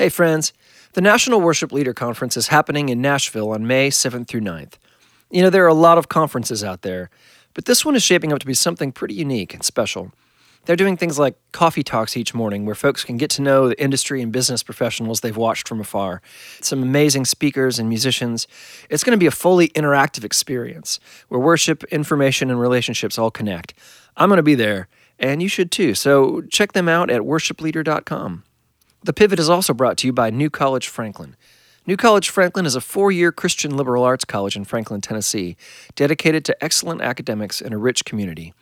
Hey, friends. The National Worship Leader Conference is happening in Nashville on May 7th through 9th. You know, there are a lot of conferences out there, but this one is shaping up to be something pretty unique and special. They're doing things like coffee talks each morning where folks can get to know the industry and business professionals they've watched from afar. Some amazing speakers and musicians. It's going to be a fully interactive experience where worship, information, and relationships all connect. I'm going to be there, and you should too. So check them out at worshipleader.com. The Pivot is also brought to you by New College Franklin. New College Franklin is a four year Christian liberal arts college in Franklin, Tennessee, dedicated to excellent academics and a rich community.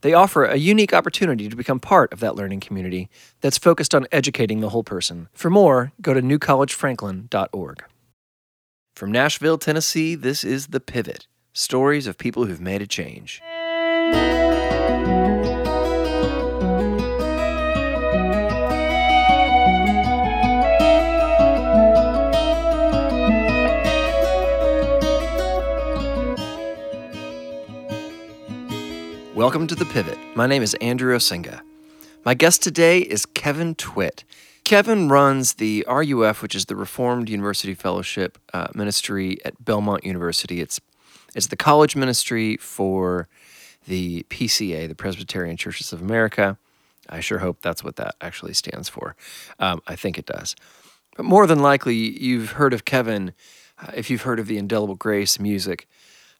They offer a unique opportunity to become part of that learning community that's focused on educating the whole person. For more, go to newcollegefranklin.org. From Nashville, Tennessee, this is The Pivot stories of people who've made a change. Welcome to The Pivot. My name is Andrew Osenga. My guest today is Kevin Twit. Kevin runs the RUF, which is the Reformed University Fellowship uh, Ministry at Belmont University. It's it's the college ministry for the PCA, the Presbyterian Churches of America. I sure hope that's what that actually stands for. Um, I think it does. But more than likely, you've heard of Kevin uh, if you've heard of the Indelible Grace music.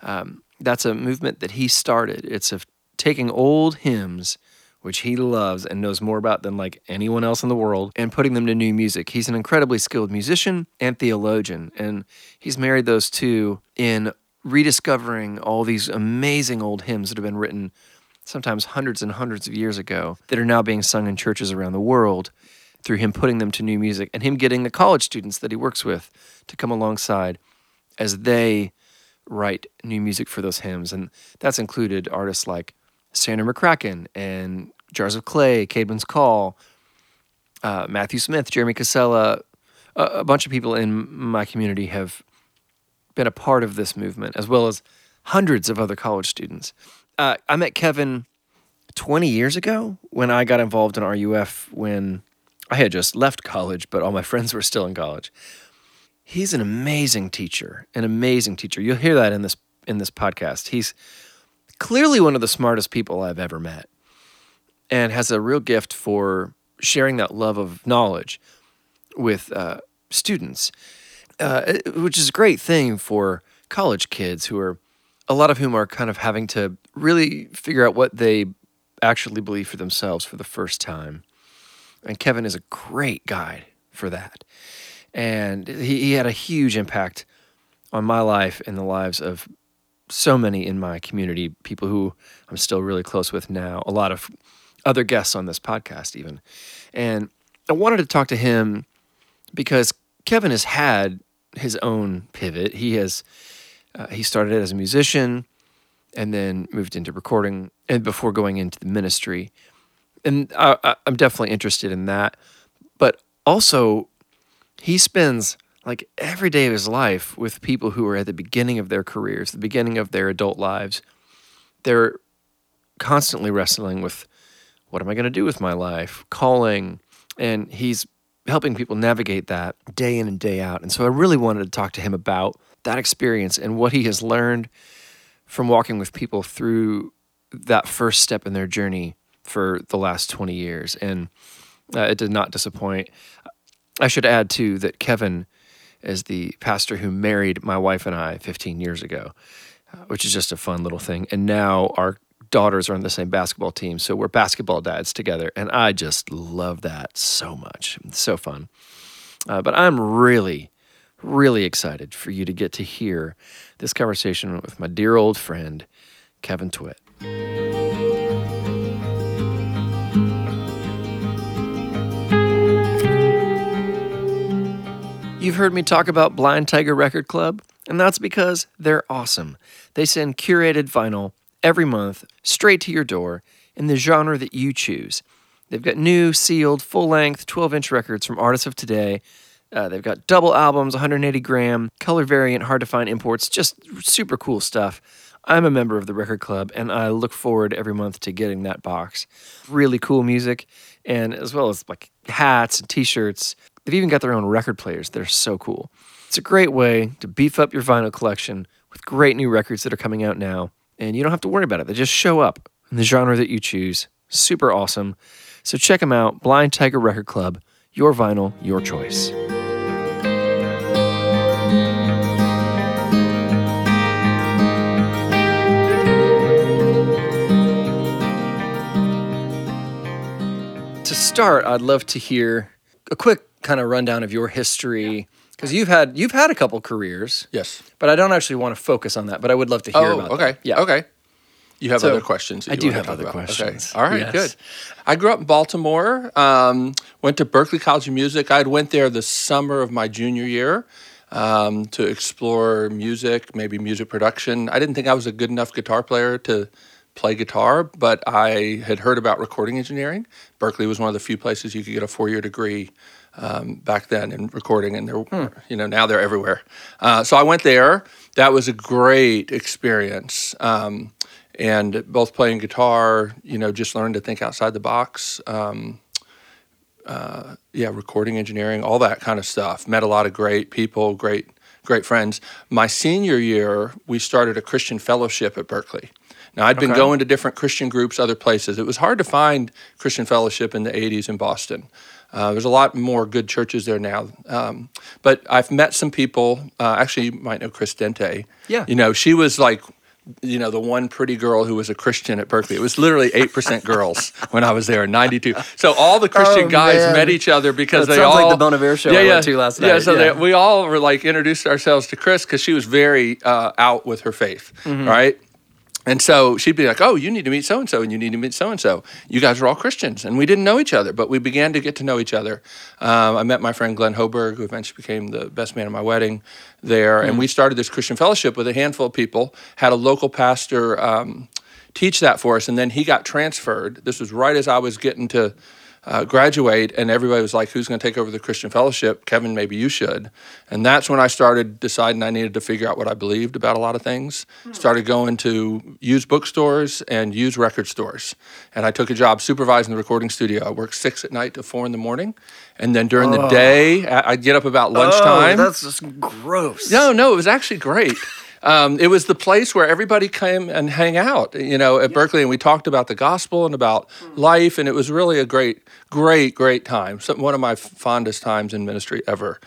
Um, that's a movement that he started. It's a taking old hymns which he loves and knows more about than like anyone else in the world, and putting them to new music. He's an incredibly skilled musician and theologian, and he's married those two in rediscovering all these amazing old hymns that have been written sometimes hundreds and hundreds of years ago that are now being sung in churches around the world through him putting them to new music and him getting the college students that he works with to come alongside as they write new music for those hymns. And that's included artists like Sandra McCracken and Jars of Clay, Caedmon's Call, uh, Matthew Smith, Jeremy Casella, a, a bunch of people in my community have been a part of this movement, as well as hundreds of other college students. Uh, I met Kevin 20 years ago when I got involved in RUF when I had just left college, but all my friends were still in college. He's an amazing teacher, an amazing teacher. You'll hear that in this in this podcast. He's clearly one of the smartest people I've ever met and has a real gift for sharing that love of knowledge with uh, students, uh, which is a great thing for college kids who are, a lot of whom are kind of having to really figure out what they actually believe for themselves for the first time. And Kevin is a great guide for that. And he, he had a huge impact on my life and the lives of so many in my community, people who I'm still really close with now, a lot of other guests on this podcast, even. And I wanted to talk to him because Kevin has had his own pivot. He has, uh, he started as a musician and then moved into recording and before going into the ministry. And I, I'm definitely interested in that. But also, he spends like every day of his life with people who are at the beginning of their careers, the beginning of their adult lives. They're constantly wrestling with what am I going to do with my life, calling, and he's helping people navigate that day in and day out. And so I really wanted to talk to him about that experience and what he has learned from walking with people through that first step in their journey for the last 20 years. And uh, it did not disappoint. I should add, too, that Kevin as the pastor who married my wife and I 15 years ago, uh, which is just a fun little thing. And now our daughters are on the same basketball team, so we're basketball dads together, and I just love that so much. It's so fun. Uh, but I'm really, really excited for you to get to hear this conversation with my dear old friend, Kevin Twit. You've heard me talk about Blind Tiger Record Club, and that's because they're awesome. They send curated vinyl every month straight to your door in the genre that you choose. They've got new, sealed, full length 12 inch records from artists of today. Uh, they've got double albums, 180 gram, color variant, hard to find imports, just super cool stuff. I'm a member of the record club and I look forward every month to getting that box. Really cool music, and as well as like hats and t shirts, They've even got their own record players that are so cool. It's a great way to beef up your vinyl collection with great new records that are coming out now, and you don't have to worry about it. They just show up in the genre that you choose. Super awesome. So check them out Blind Tiger Record Club, your vinyl, your choice. To start, I'd love to hear a quick kind of rundown of your history because you've had you've had a couple careers, Yes. but I don't actually want to focus on that. But I would love to hear Oh, about. okay. That. Yeah. Okay. You have So, other questions? that I you do wanna have talk other about? questions. Okay. All right. Yes. Good. I grew up in Baltimore. Um, went to Berklee College of Music. I went there the summer of my junior year um, to explore music, maybe music production. I didn't think I was a good enough guitar player to play guitar, but I had heard about recording engineering. Berklee was one of the few places you could get a four-year degree um, back then in recording, and they're you know now they're everywhere. Uh, so I went there. That was a great experience, um, and both playing guitar, you know, just learned to think outside the box. Um, uh, yeah, recording engineering, all that kind of stuff. Met a lot of great people, great great friends. My senior year, we started a Christian fellowship at Berklee. Now, I'd been Okay. going to different Christian groups, other places. It was hard to find Christian fellowship in the 80s in Boston. Uh, there's a lot more good churches there now. Um, but I've met some people. Uh, actually, you might know Chris Dente. Yeah. You know, she was like, you know, the one pretty girl who was a Christian at Berklee. It was literally 8% girls when I was there in 92. So all the Christian Oh, guys man. met each other because That they sounds all. like the Bon Iver show I went to last Yeah, night. so Yeah. They, we all were like introduced ourselves to Chris because she was very uh, out with her faith, Mm-hmm. right? And so she'd be like, "Oh, you need to meet so and so, and you need to meet so and so. You guys are all Christians." And we didn't know each other, but we began to get to know each other. Um, I met my friend Glenn Hoberg, who eventually became the best man at my wedding. There, and we started this Christian fellowship with a handful of people. Had a local pastor um, teach that for us, and then he got transferred. This was right as I was getting to uh, graduate, and everybody was like, "Who's going to take over the Christian fellowship?" Kevin, maybe you should. And that's when I started deciding I needed to figure out what I believed about a lot of things. Started going to used bookstores and used record stores, and I took a job supervising the recording studio. I worked six at night to four in the morning, and then during the day, I- I'd get up about lunchtime. Oh, that's just gross. No, no, it was actually great. Um, it was the place where everybody came and hang out, you know, at Berklee, and we talked about the gospel and about life, and it was really a great, great, great time. So, one of my fondest times in ministry ever.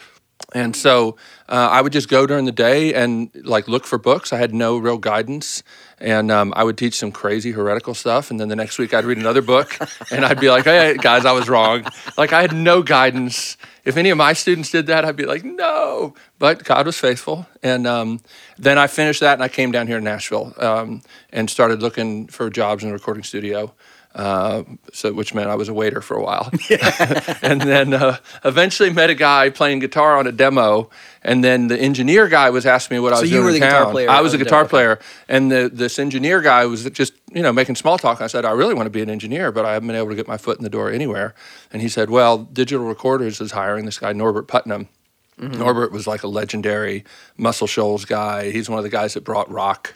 And so uh, I would just go during the day and like look for books. I had no real guidance, and um, I would teach some crazy heretical stuff. And then the next week I'd read another book, and I'd be like, "Hey guys, I was wrong." Like I had no guidance. If any of my students did that, I'd be like, "No." But God was faithful, and um, then I finished that, and I came down here to Nashville um, and started looking for jobs in a recording studio. Uh, so which meant I was a waiter for a while, and then uh, eventually met a guy playing guitar on a demo, and then the engineer guy was asking me what I So was you doing were in the guitar town. player I was a guitar demo. player, and the this engineer guy was just you know making small talk. I said I really want to be an engineer, but I haven't been able to get my foot in the door anywhere. And he said, well, Digital Recorders is hiring this guy Norbert Putnam. Mm-hmm. Norbert was like a legendary Muscle Shoals guy. He's one of the guys that brought rock,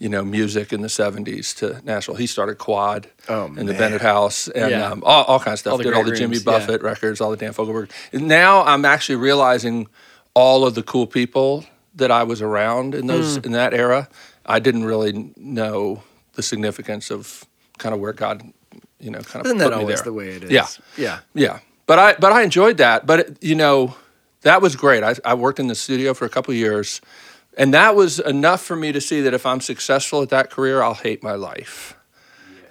you know, music in the '70s to Nashville. He started Quad Oh, in the. Bennett House and Yeah. um, all, all kinds of stuff. All Did all the Jimmy rooms, yeah. Buffett records, all the Dan Fogelberg. Now I'm actually realizing all of the cool people that I was around in those Hmm. in that era. I didn't really know the significance of kind of where God, you know, kind of Isn't put that me always there. the way it is? Yeah. Yeah. Yeah, but I but I enjoyed that. But it- you know, that was great. I, I worked in the studio for a couple of years, and that was enough for me to see that if I'm successful at that career, I'll hate my life.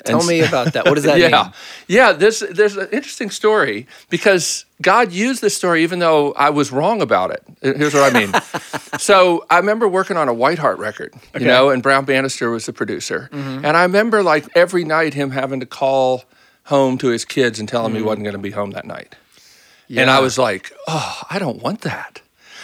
Tell me about that. What does that yeah, mean? yeah. There's there's an interesting story because God used this story even though I was wrong about it. Here's what I mean. so I remember working on a Whiteheart record, you know, and Brown Bannister was the producer, Mm-hmm. and I remember like every night him having to call home to his kids and tell them he wasn't going to be home that night. Yeah. And I Mm-hmm. Was like, oh, I don't want that.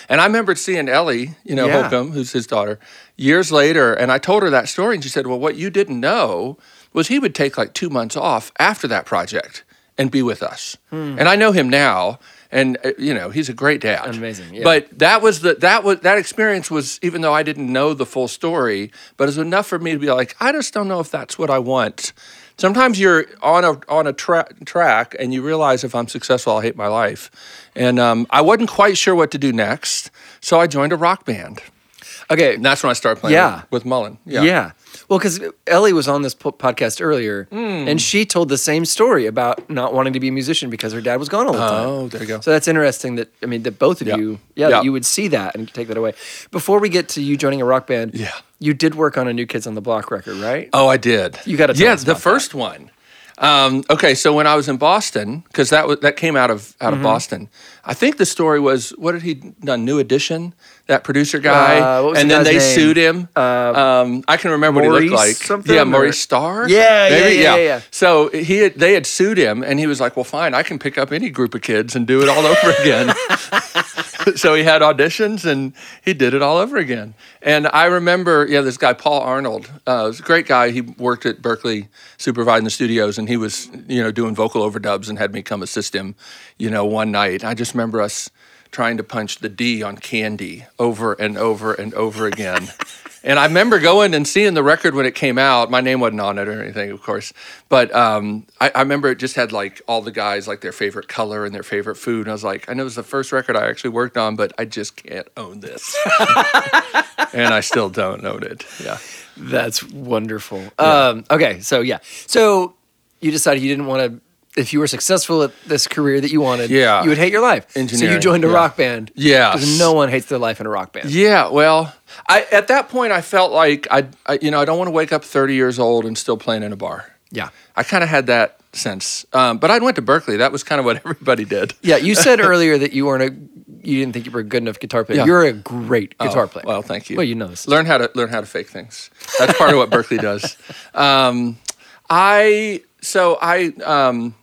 And I remember seeing Ellie, you know, Yeah. Holcomb, who's his daughter, years later, and I told her that story, and she said, Well, what you didn't know was he would take like two months off after that project and be with us. Hmm. And I know him now, and uh, you know, he's a great dad. Amazing, yeah. But that was the that was that experience was even though I didn't know the full story, but it was enough for me to be like, I just don't know if that's what I want. Sometimes you're on a on a tra- track and you realize if I'm successful, I'll hate my life. And um, I wasn't quite sure what to do next, so I joined a rock band. Okay. And that's when I started playing Yeah. with, with Mullen. Yeah. Yeah. Well, because Ellie was on this po- podcast earlier, Hmm. and she told the same story about not wanting to be a musician because her dad was gone all the time. Oh, there you go. So that's interesting that I mean that both of Yeah. you, yeah, Yeah. you would see that and take that away. Before we get to you joining a rock band, Yeah. you did work on a New Kids on the Block record, right? Oh, I did. You gotta tell Yeah, the first one. Um, okay, so when I was in Boston, because that was that came out of out Mm-hmm. of Boston. I think the story was what had he done? New Edition, that producer guy, Uh, and the then they name? sued him. Uh, um, I can remember what he looked like. something, yeah, or- Maurice Starr. Yeah, yeah, yeah, yeah. So he had, they had sued him, and he was like, "Well, fine, I can pick up any group of kids and do it all over again." so he had auditions and he did it all over again. And I remember, yeah, this guy Paul Arnold, uh, was a great guy. He worked at Berklee, supervising the studios, and he was, you know, doing vocal overdubs and had me come assist him, you know, one night. I just remember us trying to punch the D on Candy over and over and over again. And I remember going and seeing the record when it came out. My name wasn't on it or anything, of course. But um, I, I remember it just had like all the guys, like their favorite color and their favorite food. And I was like, I know it was the first record I actually worked on, but I just can't own this. and I still don't own it. Yeah. That's wonderful. Um, okay, so yeah, so you decided you didn't want to. If you were successful at this career that you wanted, Yeah. you would hate your life. So you joined a yeah. rock band. Yeah. because no one hates their life in a rock band. Yeah, well, I at that point I felt like I, I you know, I don't want to wake up 30 years old and still playing in a bar. Yeah. I kind of had that sense. Um, but I went to Berklee. That was kind of what everybody did. Yeah, you said earlier that you weren't a, you didn't think you were a good enough guitar player. Yeah. You're a great guitar Oh, player. Well, thank you. Well, you know this. Learn how to learn how to fake things. That's part of what Berklee does. Um, I so I um,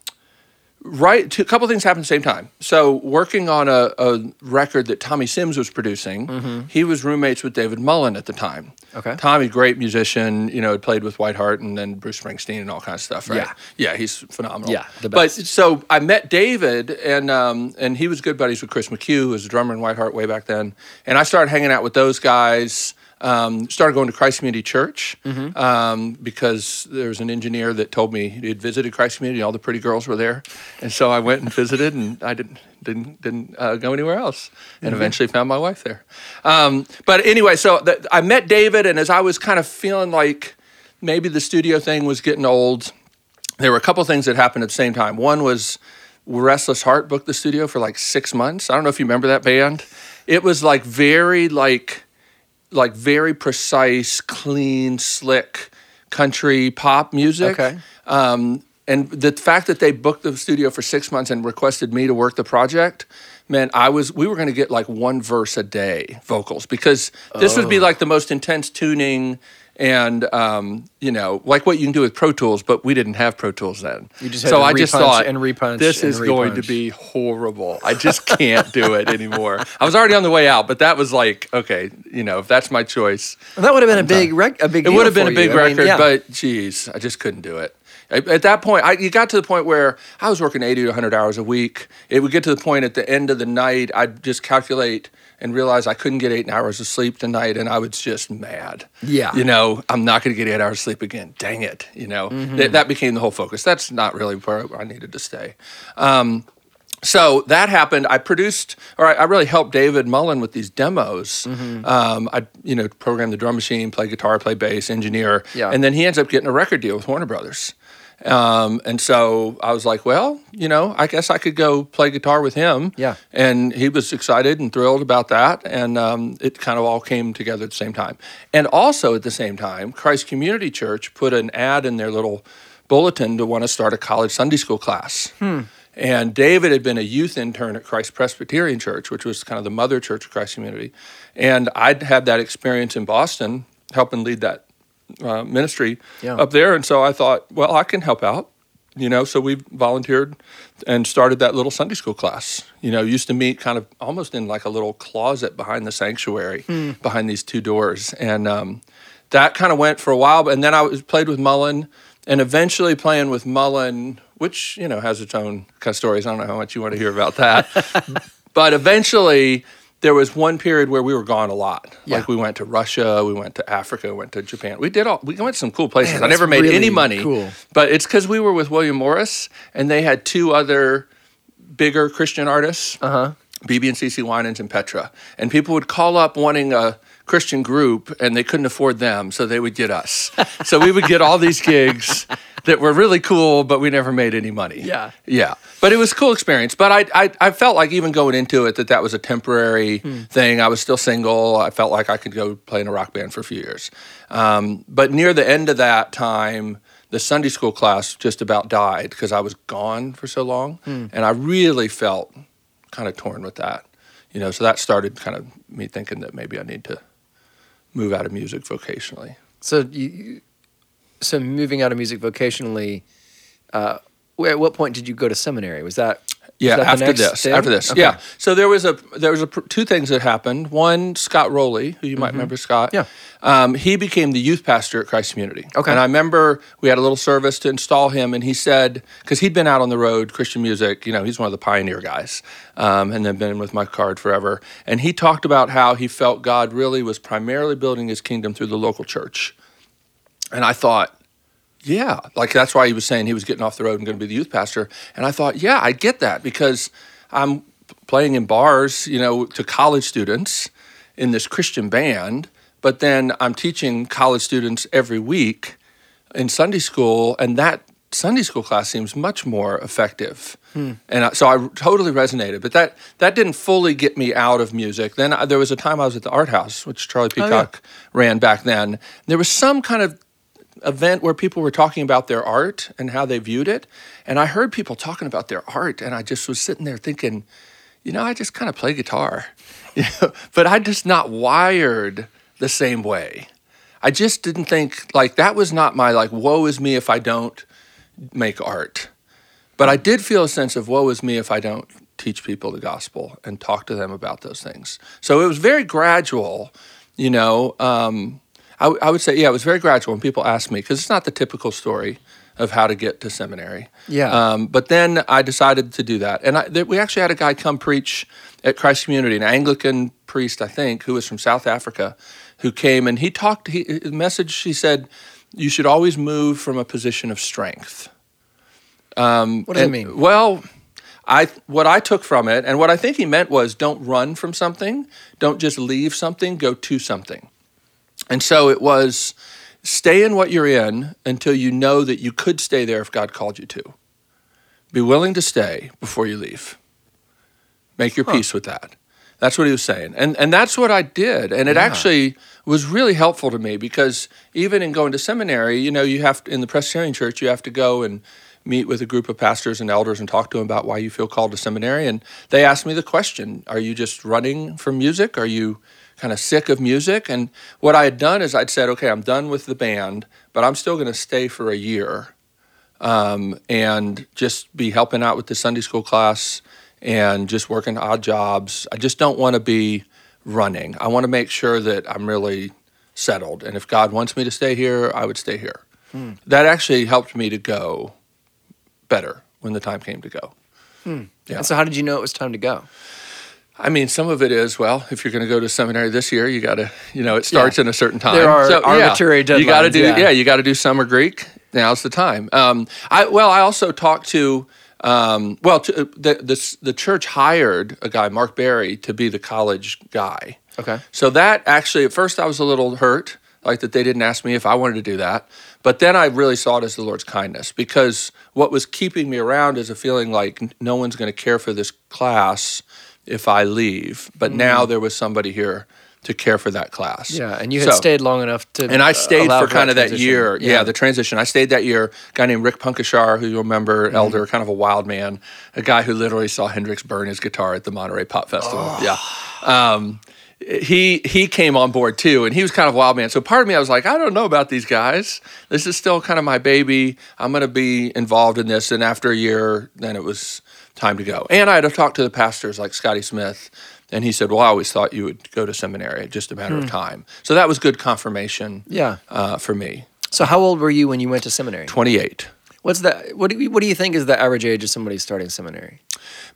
right. Two, a couple things happened at the same time. So working on a, a record that Tommy Sims was producing, he was roommates with David Mullen at the time. Mm-hmm. Okay. Tommy, great musician. You know, had played with Whiteheart and then Bruce Springsteen and all kinds of stuff. Right. Yeah. Yeah, he's phenomenal. Yeah, the But so I met David, and um, and he was good buddies with Chris McHugh, who was a drummer in Whiteheart way back then. And I started hanging out with those guys. Um, started going to Christ Community Church Mm-hmm. um, because there was an engineer that told me he had visited Christ Community. All the pretty girls were there, and so I went and visited, and I didn't didn't didn't uh, go anywhere else, and Mm-hmm. eventually found my wife there. Um, but anyway, so th- I met David, and as I was kind of feeling like maybe the studio thing was getting old, there were a couple things that happened at the same time. One was Restless Heart booked the studio for like six months. I don't know if you remember that band. It was like very like like very precise, clean, slick country pop music. Okay. Um, and the fact that they booked the studio for six months and requested me to work the project meant I was we were going to get like one verse a day vocals because this would be Oh. like the most intense tuning and um, you know like what you can do with Pro Tools, but we didn't have Pro Tools then. You just had so to I just thought and repunch this and is going to be horrible. I just can't do it anymore. I was already on the way out, but that was like okay, you know, if that's my choice, Well, that would have been a big rec- a big. it would have been a big you. I mean, record, yeah. but geez, I just couldn't do it. At at that point, I, you got to the point where I was working 80 to 100 hours a week. It would get to the point at the end of the night, I'd just calculate and realized I couldn't get eight hours of sleep tonight, and I was just mad. Yeah. You know, I'm not going to get eight hours of sleep again. Dang it. You know, Mm-hmm. Th- that became the whole focus. That's not really where I needed to stay. Um, so that happened. I produced, or I, I really helped David Mullen with these demos. Mm-hmm. Um, I, you know, program the drum machine, play guitar, play bass, engineer, Yeah. and then he ends up getting a record deal with Warner Brothers. Um, and so I was like, well, you know, I guess I could go play guitar with him. Yeah. And he was excited and thrilled about that. And um, it kind of all came together at the same time. And also at the same time, Christ Community Church put an ad in their little bulletin to want to start a college Sunday school class. And David had been a youth intern at Christ Presbyterian Church, which was kind of the mother church of Christ Community. And I'd had that experience in Boston, helping lead that uh, ministry Yeah. up there. And so I thought, well, I can help out. You know, so we volunteered and started that little Sunday school class. You know, used to meet kind of almost in like a little closet behind the sanctuary, behind these two doors, and um, that kind of went for a while. And then I was played with Mullen, and eventually playing with Mullen, which you know has its own kind of stories. I don't know how much you want to hear about that, but eventually there was one period where we were gone a lot. Yeah. Like we went to Russia, we went to Africa, we went to Japan. We did all. We went to some cool places. Man, I never made any money, cool. but it's because we were with William Morris, and they had two other bigger Christian artists. Uh huh. BB and CC Winans and Petra. And people would call up wanting a Christian group and they couldn't afford them, so they would get us. so we would get all these gigs that were really cool, but we never made any money. Yeah. Yeah. But it was a cool experience. But I, I, I felt like even going into it that that was a temporary thing. I was still single. I felt like I could go play in a rock band for a few years. Um, but near the end of that time, the Sunday school class just about died because I was gone for so long. And I really felt kind of torn with that. You know, so that started kind of me thinking that maybe I need to move out of music vocationally. So you, so moving out of music vocationally, uh, at what point did you go to seminary? Was that Yeah, after this, after this, Okay. yeah. So there was a there was a two things that happened. One, Scott Roley, who you might remember, Scott. Mm-hmm. Yeah. Um, he became the youth pastor at Christ Community. Okay. And I remember we had a little service to install him, and he said because he'd been out on the road Christian music, you know, he's one of the pioneer guys, um, and then been with my card forever. And he talked about how he felt God really was primarily building His kingdom through the local church. And I thought, yeah, like that's why he was saying he was getting off the road and going to be the youth pastor. And I thought, yeah, I get that because I'm playing in bars, you know, to college students in this Christian band, but then I'm teaching college students every week in Sunday school, and that Sunday school class seems much more effective. Hmm. And I, so I totally resonated, but that that didn't fully get me out of music. Then I, there was a time I was at the art house, which Charlie oh, yeah. Peacock ran back then. There was some kind of event where people were talking about their art and how they viewed it. And I heard people talking about their art, and I just was sitting there thinking, you know, I just kind of play guitar, you know, but I just not wired the same way. I just didn't think like that was not my like woe is me if I don't make art. But I did feel a sense of woe is me if I don't teach people the gospel and talk to them about those things. So it was very gradual, you know. Um, I, w- I would say, yeah, it was very gradual when people ask me because it's not the typical story of how to get to seminary. Yeah. Um, but then I decided to do that, and I, th- we actually had a guy come preach at Christ Community, an Anglican priest, I think, who was from South Africa, who came and he talked. He, his message, he said, you should always move from a position of strength. What does it mean? Well, I what I took from it, and what I think he meant was, don't run from something, don't just leave something, go to something. And so it was, stay in what you're in until you know that you could stay there if God called you to. Be willing to stay before you leave. Make your peace with that. That's what he was saying. And and that's what I did. And it Yeah. actually was really helpful to me because even in going to seminary, you know, you have to, in the Presbyterian church, you have to go and meet with a group of pastors and elders and talk to them about why you feel called to seminary. And they asked me the question, are you just running from music? Are you kind of sick of music? And what I had done is I'd said, okay, I'm done with the band, but I'm still going to stay for a year um, and just be helping out with the Sunday school class and just working odd jobs. I just don't want to be running. I want to make sure that I'm really settled. And if God wants me to stay here, I would stay here. That actually helped me to go better when the time came to go. Yeah. And so how did you know it was time to go? I mean, some of it is well. If you're going to go to seminary this year, you got to, you know, it starts in a certain time. There are yeah, arbitrary You got to do, yeah. yeah. you got to do summer Greek. Now's the time. Um, I well, I also talked to, um, well, to, the, the the church hired a guy, Mark Barry, to be the college guy. Okay. So that actually, at first, I was a little hurt, like that they didn't ask me if I wanted to do that. But then I really saw it as the Lord's kindness because what was keeping me around is a feeling like no one's going to care for this class if I leave. But now there was somebody here to care for that class. Yeah, and you had So- stayed long enough to and I stayed for kind of that transition. year. Yeah. the transition. I stayed that year. A guy named Rick Punkashar, who you'll remember, Mm-hmm. elder, kind of a wild man, a guy who literally saw Hendrix burn his guitar at the Monterey Pop Festival. Oh. Yeah. Um, he he came on board too, and he was kind of a wild man. So part of me, I was like, I don't know about these guys. This is still kind of my baby. I'm going to be involved in this. And after a year, then it was time to go. And I had to talk to the pastors like Scotty Smith, and he said, "Well, I always thought you would go to seminary. Just a matter Hmm. of time." So that was good confirmation Yeah. uh, for me. So how old were you when you went to seminary? 28. What's that? What do you, what do you think is the average age of somebody starting seminary?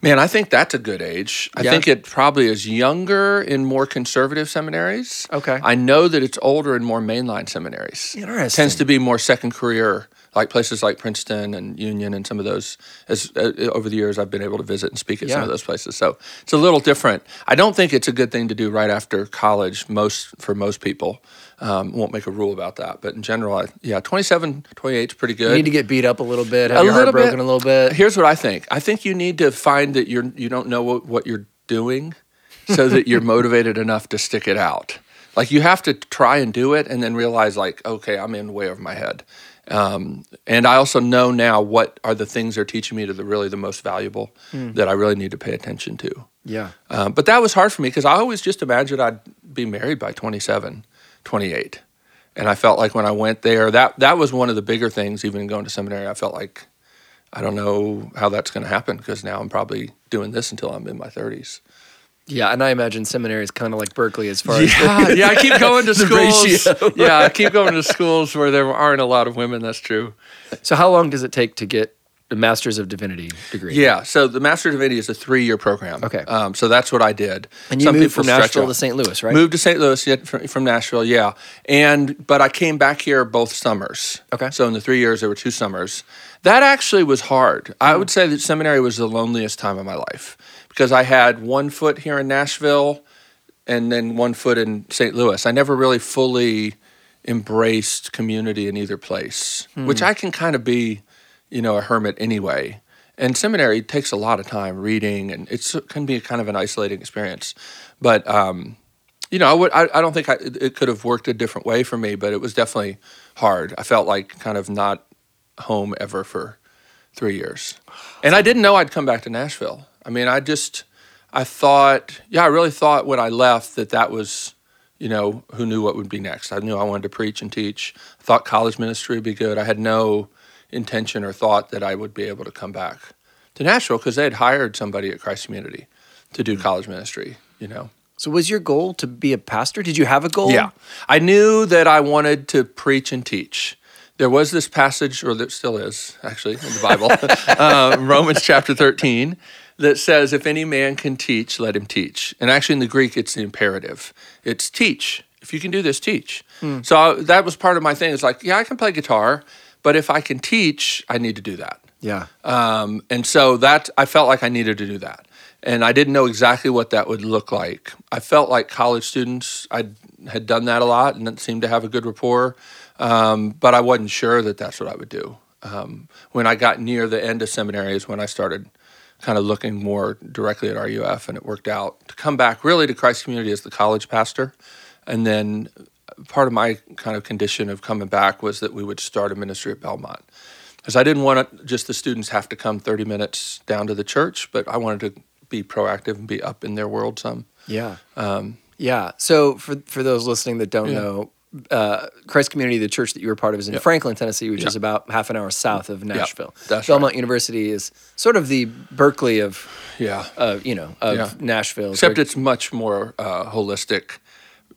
Man, I think that's a good age. I Yeah? think it probably is younger in more conservative seminaries. Okay. I know that it's older in more mainline seminaries. Interesting. Tends to be more second career, like places like Princeton and Union and some of those. As uh, over the years, I've been able to visit and speak at some of those places. So it's a little different. I don't think it's a good thing to do right after college. Most for most people, um, won't make a rule about that. But in general, I, yeah, 27, 28 is pretty good. You need to get beat up a little bit, have A your heart broken a little bit. Here's what I think. I think you need to find that you're you don't know what, what you're doing, so that you're motivated enough to stick it out. Like you have to try and do it, and then realize like, okay, I'm in way over my head. Um, and I also know now what are the things they're teaching me to the really the most valuable that I really need to pay attention to. Yeah. Um, but that was hard for me because I always just imagined I'd be married by 27, 28. And I felt like when I went there, that that was one of the bigger things. Even going to seminary, I felt like I don't know how that's going to happen because now I'm probably doing this until I'm in my 30s. Yeah, and I imagine seminary is kind of like Berklee as far as Yeah, yeah. I keep going to schools. yeah, I keep going to schools where there aren't a lot of women. That's true. So how long does it take to get the Master's of Divinity degree? Yeah. So the Master of Divinity is a three-year program. Okay. Um, so that's what I did. And you Some moved from Nashville to St. Louis, right? Moved to St. Louis yeah, from, from Nashville, yeah. And but I came back here both summers. Okay. So in the three years, there were two summers. That actually was hard. Hmm. I would say that seminary was the loneliest time of my life because I had one foot here in Nashville, and then one foot in St. Louis. I never really fully embraced community in either place, Hmm. which I can kind of be, you know, a hermit anyway. And seminary takes a lot of time reading, and it can be kind of an isolating experience. But um, you know, I would. I, I don't think I, it could have worked a different way for me, but it was definitely hard. I felt like kind of not home ever for three years, and I didn't know I'd come back to Nashville. I mean, I just, I thought, yeah, I really thought when I left that that was, you know, who knew what would be next. I knew I wanted to preach and teach. I thought college ministry would be good. I had no intention or thought that I would be able to come back to Nashville because they had hired somebody at Christ Community to do college ministry. You know. So was your goal to be a pastor? Did you have a goal? Yeah. I knew that I wanted to preach and teach. There was this passage, or there still is actually in the Bible, uh, Romans chapter 13, that says, If any man can teach, let him teach. And actually in the Greek, it's the imperative. It's teach. If you can do this, teach. So I, that was part of my thing. It's like, yeah, I can play guitar, but if I can teach, I need to do that. Yeah. Um, and so that I felt like I needed to do that. And I didn't know exactly what that would look like. I felt like college students, I had done that a lot and seemed to have a good rapport. Um, but I wasn't sure that that's what I would do. Um, when I got near the end of seminary is when I started kind of looking more directly at RUF, and it worked out to come back really to Christ Community as the college pastor. And then part of my kind of condition of coming back was that we would start a ministry at Belmont because I didn't want just the students have to come 30 minutes down to the church, but I wanted to be proactive and be up in their world some. Yeah. Um, Yeah. So for for those listening that don't Yeah. know, uh, Christ Community, the church that you were part of, is in. Franklin, Tennessee, which is about half an hour south of Nashville. Belmont University is sort of the Berklee of, yeah. uh, you know, of Yeah. Nashville. Except it's much more uh, holistic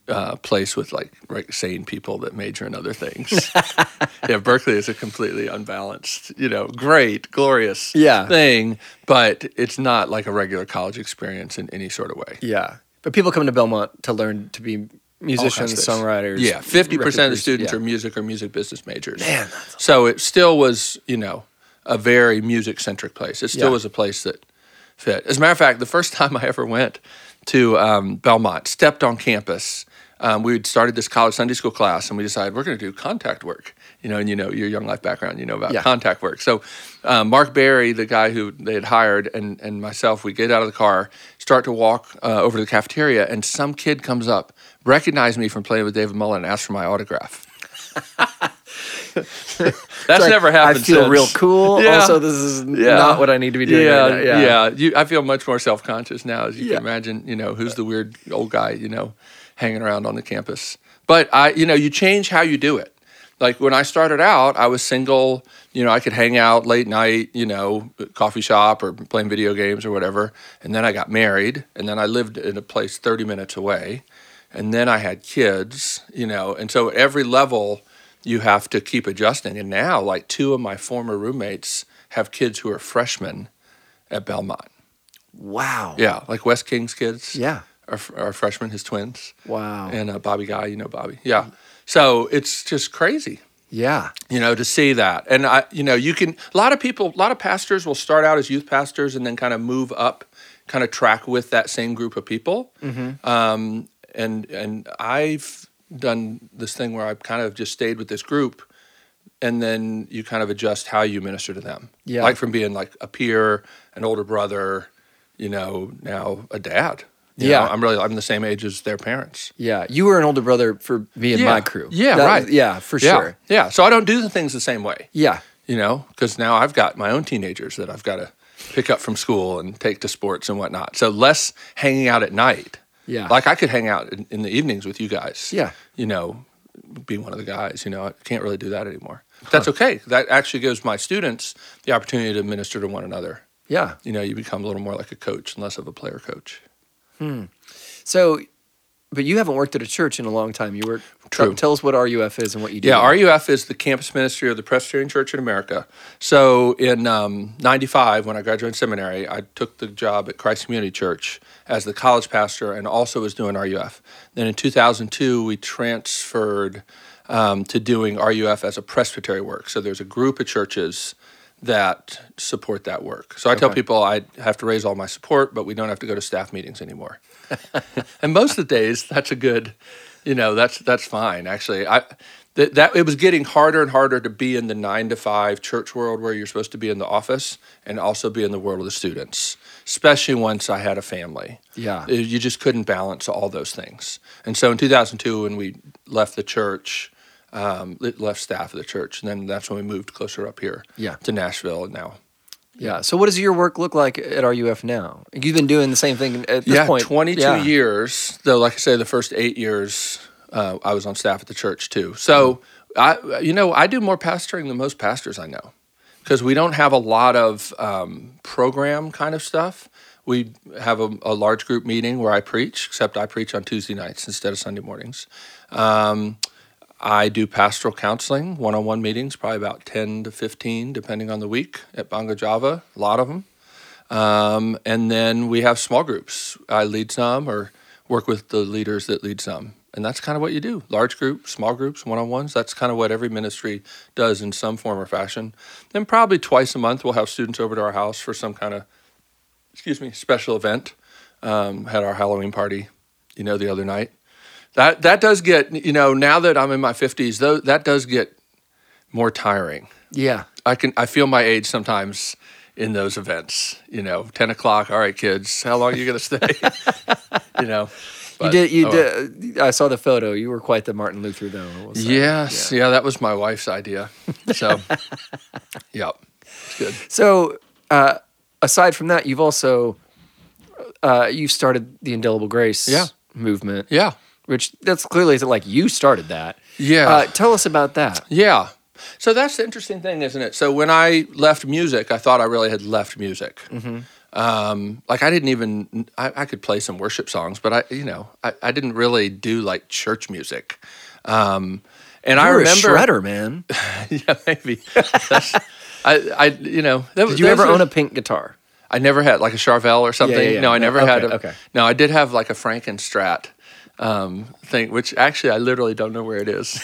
uh, place with like right, sane people that major in other things. yeah, Berklee is a completely unbalanced, you know, great, glorious Yeah. thing, but it's not like a regular college experience in any sort of way. yeah. But people come to Belmont to learn to be musicians, songwriters. Yeah, fifty percent of the students producers. are music or music business majors. Man, so it still was, you know, a very music centric place. It still Yeah. was a place that fit. As a matter of fact, the first time I ever went to um, Belmont, stepped on campus. Um, we had started this college Sunday school class, and we decided we're going to do contact work. You know, and you know your young life background, you know about Yeah. contact work. So, um, Mark Barry, the guy who they had hired, and and myself, we get out of the car, start to walk uh, over to the cafeteria, and some kid comes up, recognized me from playing with David Mullen, and asked for my autograph. That's like, never happened. I feel since. real cool. Yeah. Also, this is Yeah. not what I need to be doing. Yeah, right yeah. yeah. You, I feel much more self conscious now, as you Yeah. can imagine. You know, who's the weird old guy? You know, hanging around on the campus. But I, you know, you change how you do it. Like when I started out, I was single. You know, I could hang out late night. You know, coffee shop or playing video games or whatever. And then I got married, and then I lived in a place thirty minutes away, and then I had kids. You know, and so at every level you have to keep adjusting. And now, like two of my former roommates have kids who are freshmen at Belmont. Wow. Yeah, like Wes King's kids. Yeah. Are, are freshmen, his twins. Wow. And uh, Bobby Guy, you know Bobby. Yeah. So it's just crazy yeah. you know, to see that. And I, you know, you can, a lot of people, a lot of pastors will start out as youth pastors and then kind of move up, kind of track with that same group of people. Mm-hmm. Um, and, and I've done this thing where I've kind of just stayed with this group and then you kind of adjust how you minister to them. Yeah. Like from being like a peer, an older brother, you know, now a dad. You Yeah. know, I'm really, I'm the same age as their parents. Yeah. You were an older brother for me and Yeah. my crew. Yeah, That right. yeah, for Yeah. sure. Yeah. So I don't do the things the same way. Yeah. you know, because now I've got my own teenagers that I've got to pick up from school and take to sports and whatnot. So less hanging out at night. Yeah. Like I could hang out in, in the evenings with you guys. Yeah. You know, be one of the guys. You know, I can't really do that anymore. But that's okay. That actually gives my students the opportunity to minister to one another. Yeah. You know, you become a little more like a coach and less of a player coach. So, but you haven't worked at a church in a long time. You work. True. Tell, tell us what RUF is and what you do. Yeah. RUF is the campus ministry of the Presbyterian Church in America. So in um, 95, when I graduated seminary, I took the job at Christ Community Church as the college pastor and also was doing RUF. Then in 2002, we transferred um, to doing RUF as a presbytery work. So there's a group of churches that support that work. So I tell people I have to raise all my support, but we don't have to go to staff meetings anymore. and most of the days, that's a good, you know, that's that's fine. Actually, I that, that it was getting harder and harder to be in the nine to five church world where you're supposed to be in the office and also be in the world of the students, especially once I had a family. Yeah. Uh, you just couldn't balance all those things. And so in 2002, when we left the church, um, left staff of the church, and then that's when we moved closer up here Yeah. to Nashville, now Yeah. So, what does your work look like at RUF now? You've been doing the same thing at this yeah, point. 22 Yeah. years. Though, like I say, the first eight years uh, I was on staff at the church too. So, I, you know, I do more pastoring than most pastors I know because we don't have a lot of um, program kind of stuff. We have a, a large group meeting where I preach, except I preach on Tuesday nights instead of Sunday mornings. Um, I do pastoral counseling, one on one meetings, probably about 10 to 15, depending on the week at Bongo Java, a lot of them. Um, and then we have small groups. I lead some or work with the leaders that lead some. And that's kind of what you do large groups, small groups, one on ones. That's kind of what every ministry does in some form or fashion. Then, probably twice a month, we'll have students over to our house for some kind of, excuse me, special event. Um, had our Halloween party, you know, the other night. That, that does get, you know, now that I'm in my 50s, though, that does get more tiring. Yeah. I can I feel my age sometimes in those events. You know, ten o'clock. All right, kids, how long are you gonna stay? you know, You did. You oh, did. I saw the photo. You were quite the Martin Luther, though. I will say. Yes, yeah. that was my wife's idea. So, yep, it's good. So, uh, aside from that, you've also uh, you've started the Indelible Grace Yeah. movement. Yeah, Which that's clearly like you started that. yeah, Uh, tell us about that. yeah. So that's the interesting thing, isn't it? So when I left music, I thought I really had left music. Um, like I didn't even I, I could play some worship songs, but I you know I, I didn't really do like church music. Um, and I You're remember a shredder, man. yeah, maybe. I, I, you know. That, Did you ever own a pink guitar? I never had like a Charvel or something. yeah, yeah. No, I never had. okay, A, okay. No, I did have like a Frankenstrat um, thing, which actually I literally don't know where it is.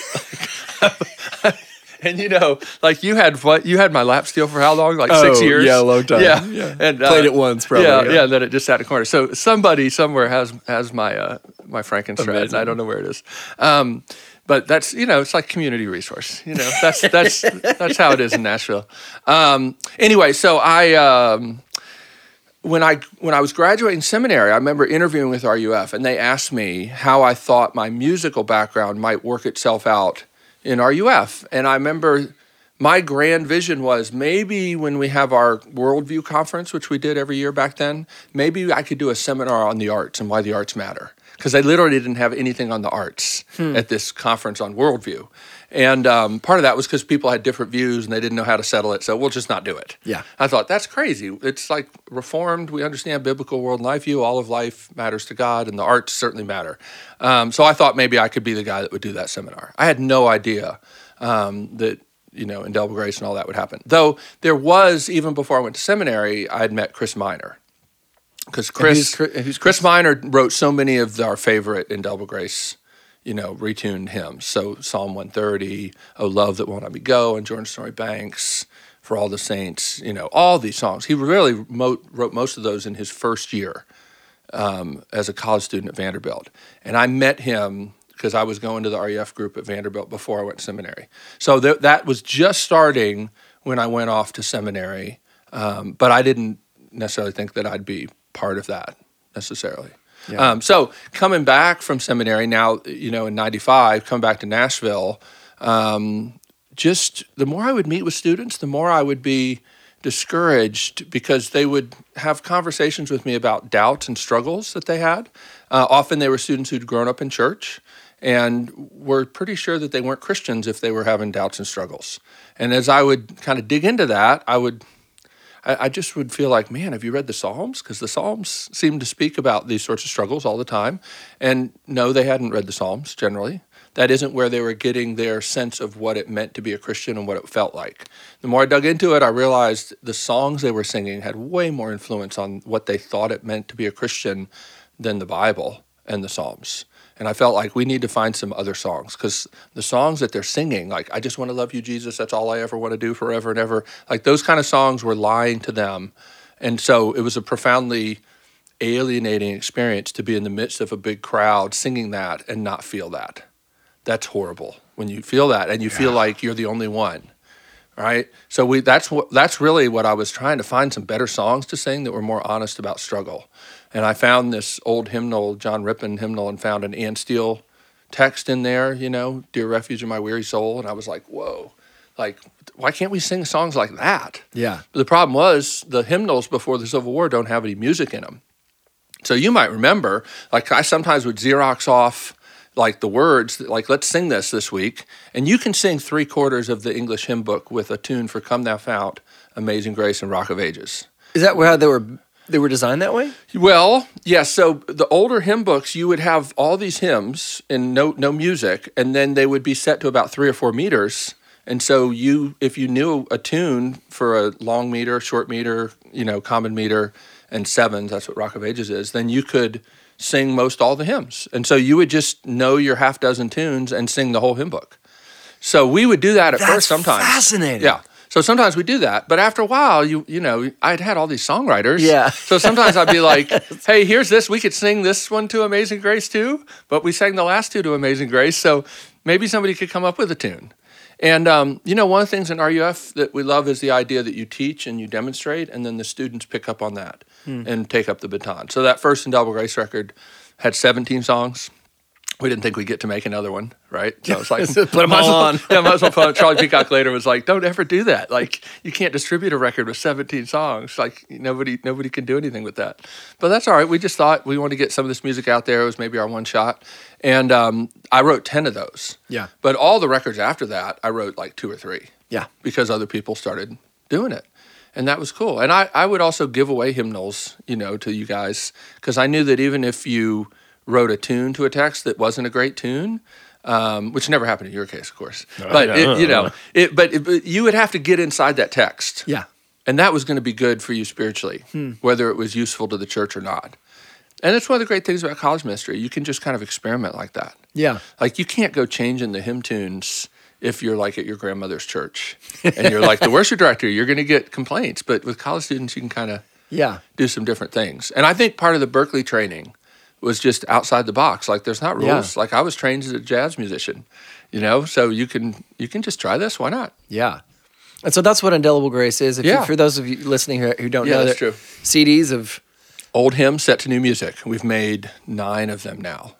and you know, like you had what? You had my lap steel for how long? Like six Oh, years. yeah, a long time. Yeah, Yeah. And Played it once, probably, Yeah, yeah. yeah. And then it just sat in a corner. So somebody somewhere has has my uh, my Frankenstrat, and I don't know where it is. Um, but that's you know it's like community resource. You know that's that's that's how it is in Nashville. Um, anyway, so I. Um, when I when I was graduating seminary, I remember interviewing with RUF, and they asked me how I thought my musical background might work itself out in RUF, and I remember my grand vision was maybe when we have our worldview conference, which we did every year back then, maybe I could do a seminar on the arts and why the arts matter, because they literally didn't have anything on the arts hmm. at this conference on worldview. And um, part of that was because people had different views and they didn't know how to settle it, so we'll just not do it. Yeah. I thought that's crazy. It's like reformed. We understand biblical world and life view. All of life matters to God, and the arts certainly matter. Um, so I thought maybe I could be the guy that would do that seminar. I had no idea um, that you know indelible grace and all that would happen. Though there was even before I went to seminary, I had met Chris Miner because Chris, who's Chris- Chris Miner wrote so many of our favorite indelible grace. You know, retuned hymns. So Psalm 130, "Oh Love That Won't Let Me Go," and Jordan's Stormy Banks, "For All the Saints." You know, all these songs. He really wrote most of those in his first year um, as a college student at Vanderbilt. And I met him because I was going to the RUF group at Vanderbilt before I went to seminary. So th- that was just starting when I went off to seminary. Um, but I didn't necessarily think that I'd be part of that necessarily. Yeah. Um, so coming back from seminary now, you know, in '95, coming back to Nashville, um, just the more I would meet with students, the more I would be discouraged because they would have conversations with me about doubts and struggles that they had. Uh, often they were students who'd grown up in church and were pretty sure that they weren't Christians if they were having doubts and struggles. And as I would kind of dig into that, I would I, I just would feel like, man, have you read the Psalms? Because the Psalms seem to speak about these sorts of struggles all the time. And no, they hadn't read the Psalms generally. That isn't where they were getting their sense of what it meant to be a Christian and what it felt like. The more I dug into it, I realized the songs they were singing had way more influence on what they thought it meant to be a Christian than the Bible and the Psalms. And I felt like we need to find some other songs because the songs that they're singing, like I just want to love you, Jesus, that's all I ever want to do forever and ever, like those kind of songs were lying to them. And so it was a profoundly alienating experience to be in the midst of a big crowd singing that and not feel that. That's horrible when you feel that and you feel like you're the only one. Right? So we that's what that's really what I was trying to find some better songs to sing that were more honest about struggle. And I found this old hymnal, John Rippon hymnal, and found an Anne Steele text in there, you know, Dear Refuge of My Weary Soul. And I was like, whoa, like, why can't we sing songs like that? Yeah. But the problem was the hymnals before the Civil War don't have any music in them. So you might remember, like, I sometimes would Xerox off like the words, like, let's sing this this week. And you can sing three quarters of the English hymn book with a tune for Come Thou Fount, Amazing Grace, and Rock of Ages. Is that how they were they were designed that way? Well, yeah. So the older hymn books, you would have all these hymns and no no music, and then they would be set to about three or four meters. And so you, if you knew a tune for a long meter, short meter, you know, common meter, and sevens, that's what Rock of Ages is, then you could sing most all the hymns. And so you would just know your half dozen tunes and sing the whole hymn book. So we would do that at That's first sometimes. fascinating. Yeah. So sometimes we do that, but after a while, you you know, I'd had all these songwriters. Yeah. So sometimes I'd be like, "Hey, here's this. We could sing this one to Amazing Grace too, but we sang the last two to Amazing Grace, so maybe somebody could come up with a tune." And um, you know, one of the things in RUF that we love is the idea that you teach and you demonstrate, and then the students pick up on that and take up the baton. So that first Indelible Grace record had 17 songs. We didn't think we'd get to make another one, right? So it's like Put 'em might as well- on. yeah, might as well put on. Charlie Peacock later was like, "Don't ever do that. Like, you can't distribute a record with 17 songs. Like, nobody nobody can do anything with that." But that's all right. We just thought we wanted to get some of this music out there. It was maybe our one shot, and um, I wrote 10 of those. Yeah. But all the records after that, I wrote like two or three Yeah. because other people started doing it. And that was cool. And I, I would also give away hymnals, you know, to you guys because I knew that even if you wrote a tune to a text that wasn't a great tune, um, which never happened in your case, of course, but it, you know, it, but, it, but you would have to get inside that text, Yeah. and that was going to be good for you spiritually, whether it was useful to the church or not. And it's one of the great things about college ministry. You can just kind of experiment like that. Yeah. Like you can't go changing the hymn tunes if you're like at your grandmother's church and you're like the worship director, you're going to get complaints. But with college students, you can kind of Yeah. do some different things. And I think part of the Berklee training was just outside the box. Like there's not rules. Yeah. Like I was trained as a jazz musician, you know, so you can you can just try this. Why not? Yeah. And so that's what Indelible Grace is. If you, Yeah. for those of you listening who, who don't Yeah, know that's that true. CDs of Old hymns set to new music. We've made nine of them now.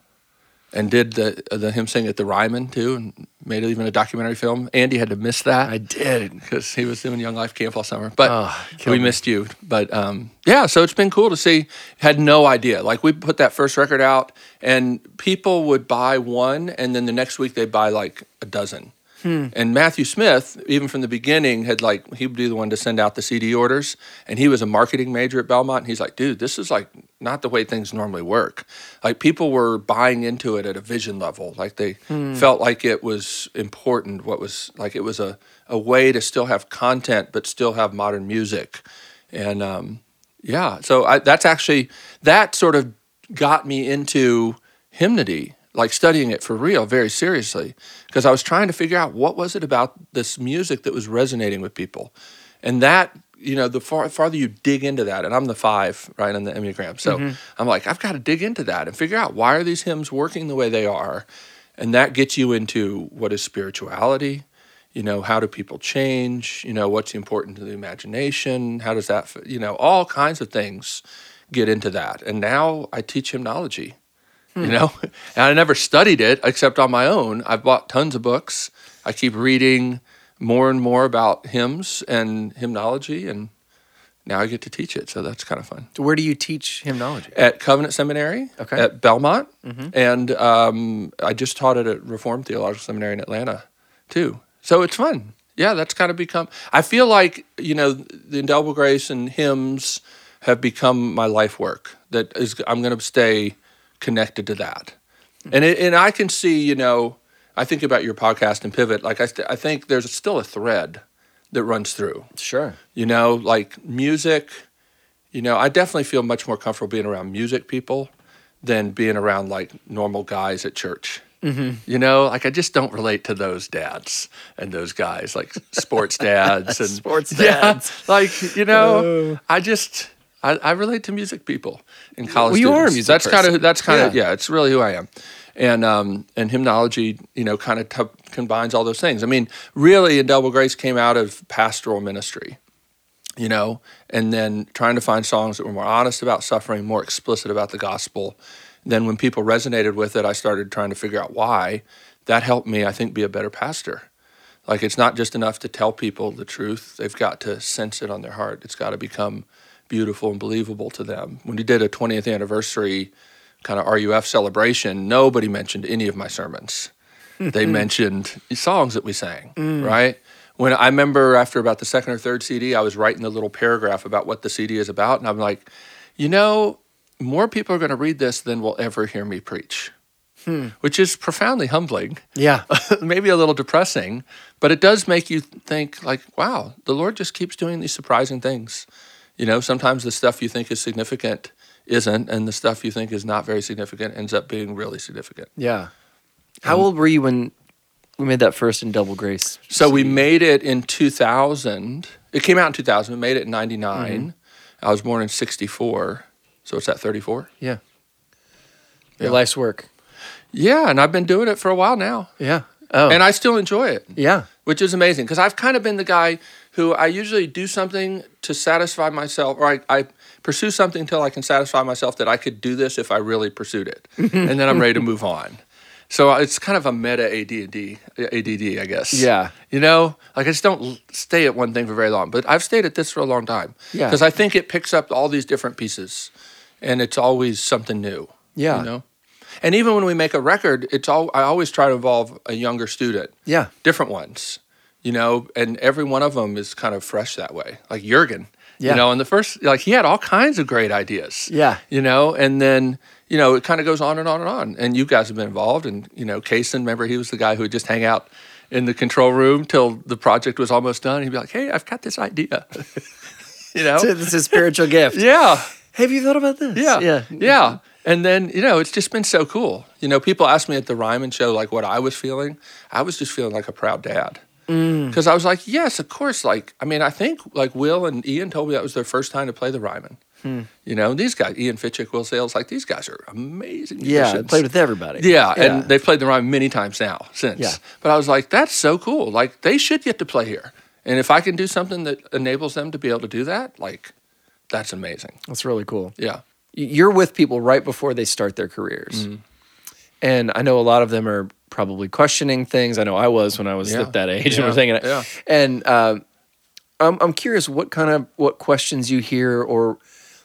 And did the the hymn sing at the Ryman too, and made even a documentary film. Andy had to miss that. I did. because he was doing Young Life Camp all summer. But Oh, we me. missed you. But um, yeah, so it's been cool to see. Had no idea. Like we put that first record out, and people would buy one, and then the next week they'd buy like a dozen. And Matthew Smith, even from the beginning, had like he would be the one to send out the CD orders, and he was a marketing major at Belmont. And he's like, dude, this is like not the way things normally work. Like people were buying into it at a vision level, like they felt like it was important. What was like it was a a way to still have content but still have modern music, and um, yeah, so I, that's actually that sort of got me into hymnody, like studying it for real, very seriously, because I was trying to figure out what was it about this music that was resonating with people, and that you know the far, farther you dig into that, and I'm the five right on the enneagram, so mm-hmm. I'm like I've got to dig into that and figure out why are these hymns working the way they are, and that gets you into what is spirituality. You know, how do people change? You know, what's important to the imagination? How does that, you know, all kinds of things get into that. And now I teach hymnology, you hmm. know, and I never studied it except on my own. I've bought tons of books. I keep reading more and more about hymns and hymnology, and now I get to teach it. So that's kind of fun. So where do you teach hymnology? At Covenant Seminary Okay. at Belmont, and um, I just taught it at Reformed Theological Seminary in Atlanta, too. So it's fun. Yeah, that's kind of become. I feel like you know the indelible grace and hymns have become my life work. That is, I'm going to stay connected to that, and it, and I can see you know. I think about your podcast and pivot. Like I, st- I think there's still a thread that runs through Sure. you know like music you know i definitely feel much more comfortable being around music people than being around like normal guys at church mm-hmm. you know like i just don't relate to those dads and those guys like sports dads and Sports Yeah, dads. like you know i just I, I relate to music people in college Well, you are a music that's kind of that's kind of Yeah. yeah it's really who i am and um, and hymnology, you know, kind of t- combines all those things. I mean, really, Indelible Grace came out of pastoral ministry, you know, and then trying to find songs that were more honest about suffering, more explicit about the gospel. Then, when people resonated with it, I started trying to figure out why. That helped me, I think, be a better pastor. Like, it's not just enough to tell people the truth; they've got to sense it on their heart. It's got to become beautiful and believable to them. When we did a 20th anniversary kind of RUF celebration, nobody mentioned any of my sermons. Mm-hmm. they mentioned songs that we sang, mm. right? When I remember after about the second or third CD, I was writing a little paragraph about what the CD is about, and I'm like, you know, more people are going to read this than will ever hear me preach, hmm. which is profoundly humbling Yeah. maybe a little depressing, but it does make you think like, wow, the Lord just keeps doing these surprising things. You know, sometimes the stuff you think is significant isn't, and the stuff you think is not very significant ends up being really significant. Yeah. How old were you when we made that first Indelible Grace? So we made it in 2000. It came out in 2000. We made it in 99. Mm-hmm. I was born in 64. So it's at 34. Yeah. Your Yeah. life's work. Yeah, and I've been doing it for a while now. Yeah. Oh. And I still enjoy it. yeah. which is amazing because I've kind of been the guy who I usually do something to satisfy myself, or I, I pursue something until I can satisfy myself that I could do this if I really pursued it, and then I'm ready to move on. So uh, it's kind of a meta ADD, ADD, I guess. Yeah. You know, like I just don't stay at one thing for very long, but I've stayed at this for a long time. Yeah. Because I think it picks up all these different pieces, and it's always something new. Yeah. You know. And even when we make a record, it's all I always try to involve a younger student Yeah. different ones, you know, and every one of them is kind of fresh that way. Like Jurgen, Yeah. you know, and the first, like he had all kinds of great ideas, Yeah. you know, and then, you know, it kind of goes on and on and on. And you guys have been involved. And, you know, Kaysen, remember, he was the guy who would just hang out in the control room till the project was almost done. He'd be like, hey, I've got this idea, you know? It's a spiritual gift. yeah. Have you thought about this? Yeah. Yeah. Yeah. And then, you know, it's just been so cool. You know, people ask me at the Ryman show, like, what I was feeling. I was just feeling like a proud dad. Because I was like, yes, of course. Like, I mean, I think like Will and Ian told me that was their first time to play the Ryman. You know, these guys, Ian Fitchuk, Will Sayles, like these guys are amazing. Yeah. musicians. Played with everybody. Yeah, and they've played the Ryman many times now since. Yeah. But I was like, that's so cool. Like, they should get to play here. And if I can do something that enables them to be able to do that, like, that's amazing. That's really cool. Yeah. You're with people right before they start their careers. Mm-hmm. And I know a lot of them are probably questioning things. I know I was when I was Yeah. at that age and Yeah. was thinking, Yeah. and uh, I'm I'm curious what kind of what questions you hear or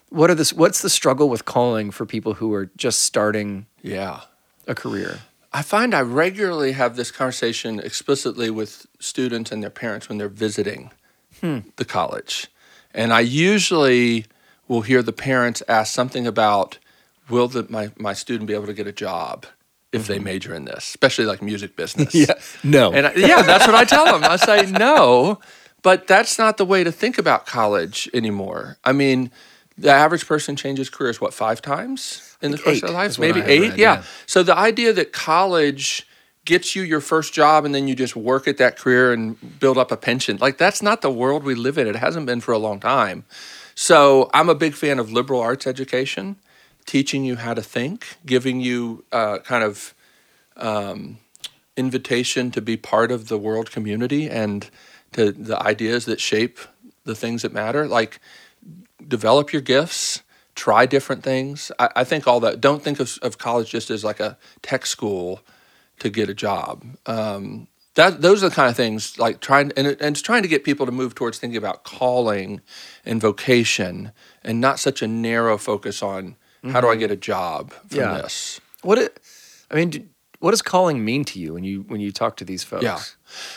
what are this what's the struggle with calling for people who are just starting Yeah. a career? I find I regularly have this conversation explicitly with students and their parents when they're visiting the college. And I usually will hear the parents ask something about will the, my, my student be able to get a job if they major in this, especially like music business. yeah, No. And I, yeah, that's what I tell them. I say no, but that's not the way to think about college anymore. I mean, the average person changes careers what five times in the course of their life, maybe eight. read, yeah. yeah. So the idea that college gets you your first job and then you just work at that career and build up a pension, like that's not the world we live in. It hasn't been for a long time. So I'm a big fan of liberal arts education, teaching you how to think, giving you uh, kind of invitation to be part of the world community and to the ideas that shape the things that matter. Like develop your gifts, try different things. I, I think all that. Don't think of, of college just as like a tech school to get a job. Um, that those are the kind of things like trying and, and it's trying to get people to move towards thinking about calling and vocation and not such a narrow focus on how do I get a job from Yeah. this. What it, I mean, do- what does calling mean to you when you when you talk to these folks? Yeah.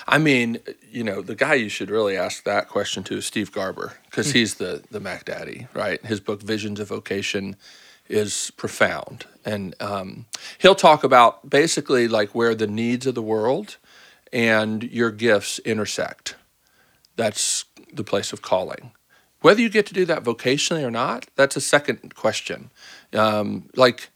I mean, you know, the guy you should really ask that question to is Steve Garber because he's the the Mac Daddy, right? His book Visions of Vocation is profound, and um, he'll talk about basically like where the needs of the world and your gifts intersect. That's the place of calling. Whether you get to do that vocationally or not, that's a second question. Um, like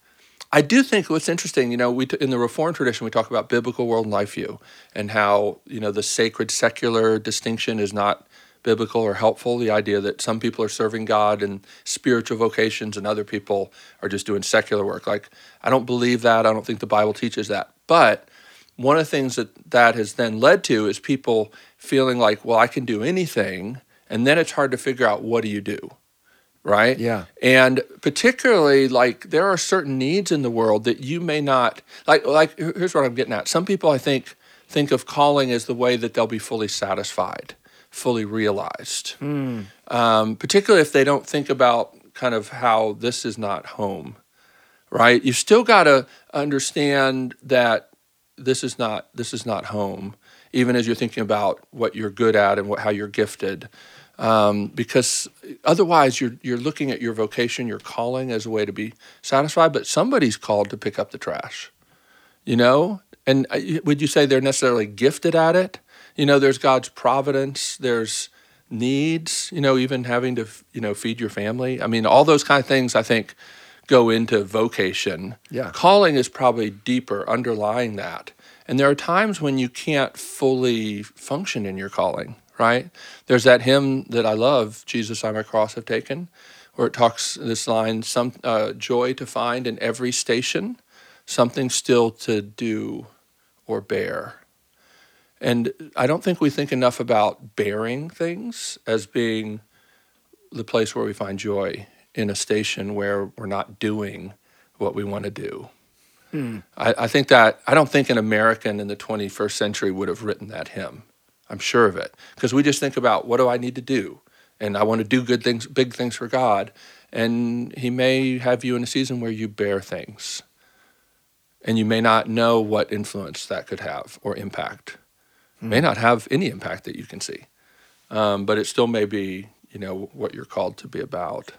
I do think what's interesting, you know, we t- in the Reformed tradition we talk about biblical world and life view, and how you know the sacred secular distinction is not biblical or helpful. The idea that some people are serving God in spiritual vocations and other people are just doing secular work. Like I don't believe that. I don't think the Bible teaches that. But one of the things that that has then led to is people feeling like, well, I can do anything, and then it's hard to figure out what do you do right? Yeah. And particularly like there are certain needs in the world that you may not like like here's what I'm getting at. Some people I think think of calling as the way that they'll be fully satisfied, fully realized. Um, particularly if they don't think about kind of how this is not home, right? You still got to understand that this is not this is not home, even as you're thinking about what you're good at and what, how you're gifted um, because otherwise you're you're looking at your vocation, your calling as a way to be satisfied. But somebody's called to pick up the trash, you know. And uh, would you say they're necessarily gifted at it? You know, there's God's providence. There's needs. You know, even having to you know feed your family. I mean, all those kind of things. I think go into vocation. Yeah. Calling is probably deeper, underlying that. And there are times when you can't fully function in your calling, right? There's that hymn that I love, Jesus, I my cross have taken, where it talks this line, some uh, joy to find in every station, something still to do or bear. And I don't think we think enough about bearing things as being the place where we find joy in a station where we're not doing what we want to do. I, I think that I don't think an American in the 21st century would have written that hymn. I'm sure of it. Because we just think about what do I need to do, and I want to do good things, big things for God, and He may have you in a season where you bear things, and you may not know what influence that could have or impact. May not have any impact that you can see, um, but it still may be you know what you're called to be about.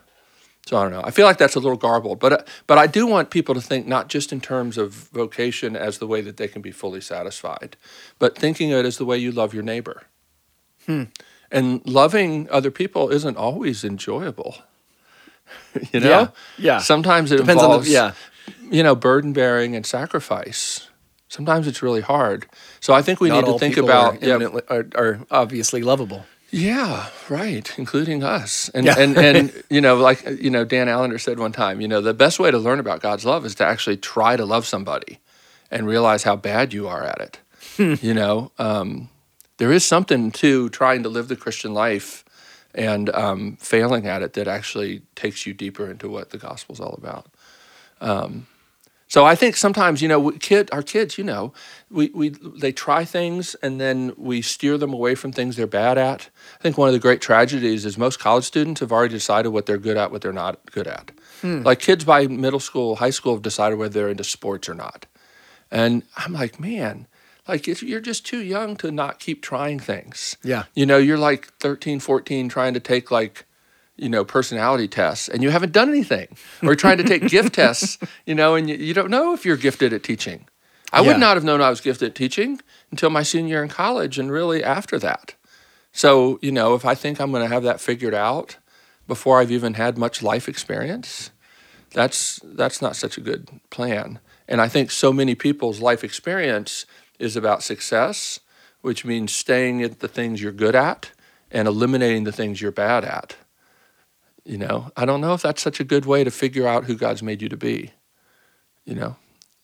So I don't know. I feel like that's a little garbled, but but I do want people to think not just in terms of vocation as the way that they can be fully satisfied, but thinking of it as the way you love your neighbor. Hmm. And loving other people isn't always enjoyable. you know, Yeah, yeah. Sometimes it Depends on the- yeah. you know burden bearing and sacrifice. Sometimes it's really hard. So I think we Not need to think about are, yeah, are, are obviously lovable. Yeah, right, including us. And Yeah. and and you know, like you know, Dan Allender said one time, you know, the best way to learn about God's love is to actually try to love somebody and realize how bad you are at it. you know, um, there is something to trying to live the Christian life and um, failing at it that actually takes you deeper into what the gospel's all about. Um, so I think sometimes, you know, kid, our kids, you know, we, we they try things and then we steer them away from things they're bad at. I think one of the great tragedies is most college students have already decided what they're good at, what they're not good at. Hmm. Like kids by middle school, high school have decided whether they're into sports or not. And I'm like, man, like you're just too young to not keep trying things. Yeah. You know, you're like 13, 14 trying to take like, you know, personality tests and you haven't done anything or trying to take gift tests, you know, and you, you don't know if you're gifted at teaching. I Yeah. would not have known I was gifted at teaching until my senior year in college and really after that. So, you know, if I think I'm going to have that figured out before I've even had much life experience, that's that's not such a good plan. And I think so many people's life experience is about success, which means staying at the things you're good at and eliminating the things you're bad at. You know, I don't know if that's such a good way to figure out who God's made you to be. You know,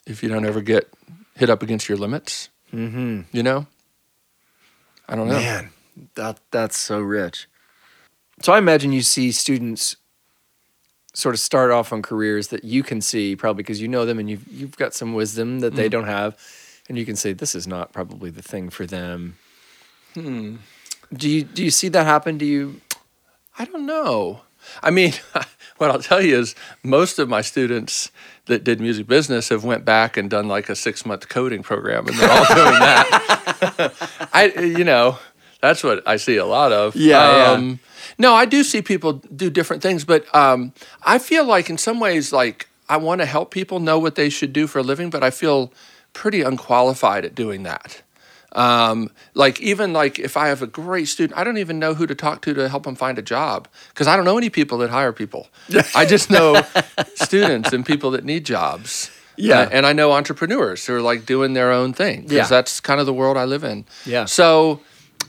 if you don't ever get hit up against your limits, Mm-hmm. you know, I don't know. Man, that that's so rich. So I imagine you see students sort of start off on careers that you can see probably because you know them and you've you've got some wisdom that they Mm. don't have, and you can say this is not probably the thing for them. Hmm. Do you do you see that happen? Do you? I don't know. I mean, what I'll tell you is most of my students that did music business have went back and done like a six month coding program, and they're all doing that. I, you know, that's what I see a lot of. Yeah, yeah. No, I do see people do different things, but um, I feel like in some ways, like I want to help people know what they should do for a living, but I feel pretty unqualified at doing that. Um, like even like if I have a great student, I don't even know who to talk to to help them find a job because I don't know any people that hire people. I just know students and people that need jobs. Yeah. Uh, and I know entrepreneurs who are like doing their own thing because Yeah. that's kind of the world I live in. Yeah. So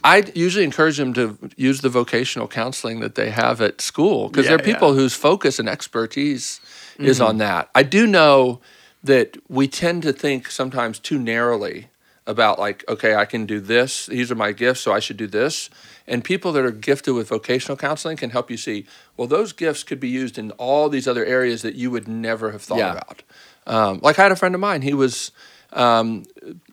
I usually encourage them to use the vocational counseling that they have at school because Yeah, they're yeah. people whose focus and expertise is on that. I do know that we tend to think sometimes too narrowly about like, okay, I can do this. These are my gifts, so I should do this. And people that are gifted with vocational counseling can help you see, well, those gifts could be used in all these other areas that you would never have thought Yeah. about. Um, like I had a friend of mine, he was um,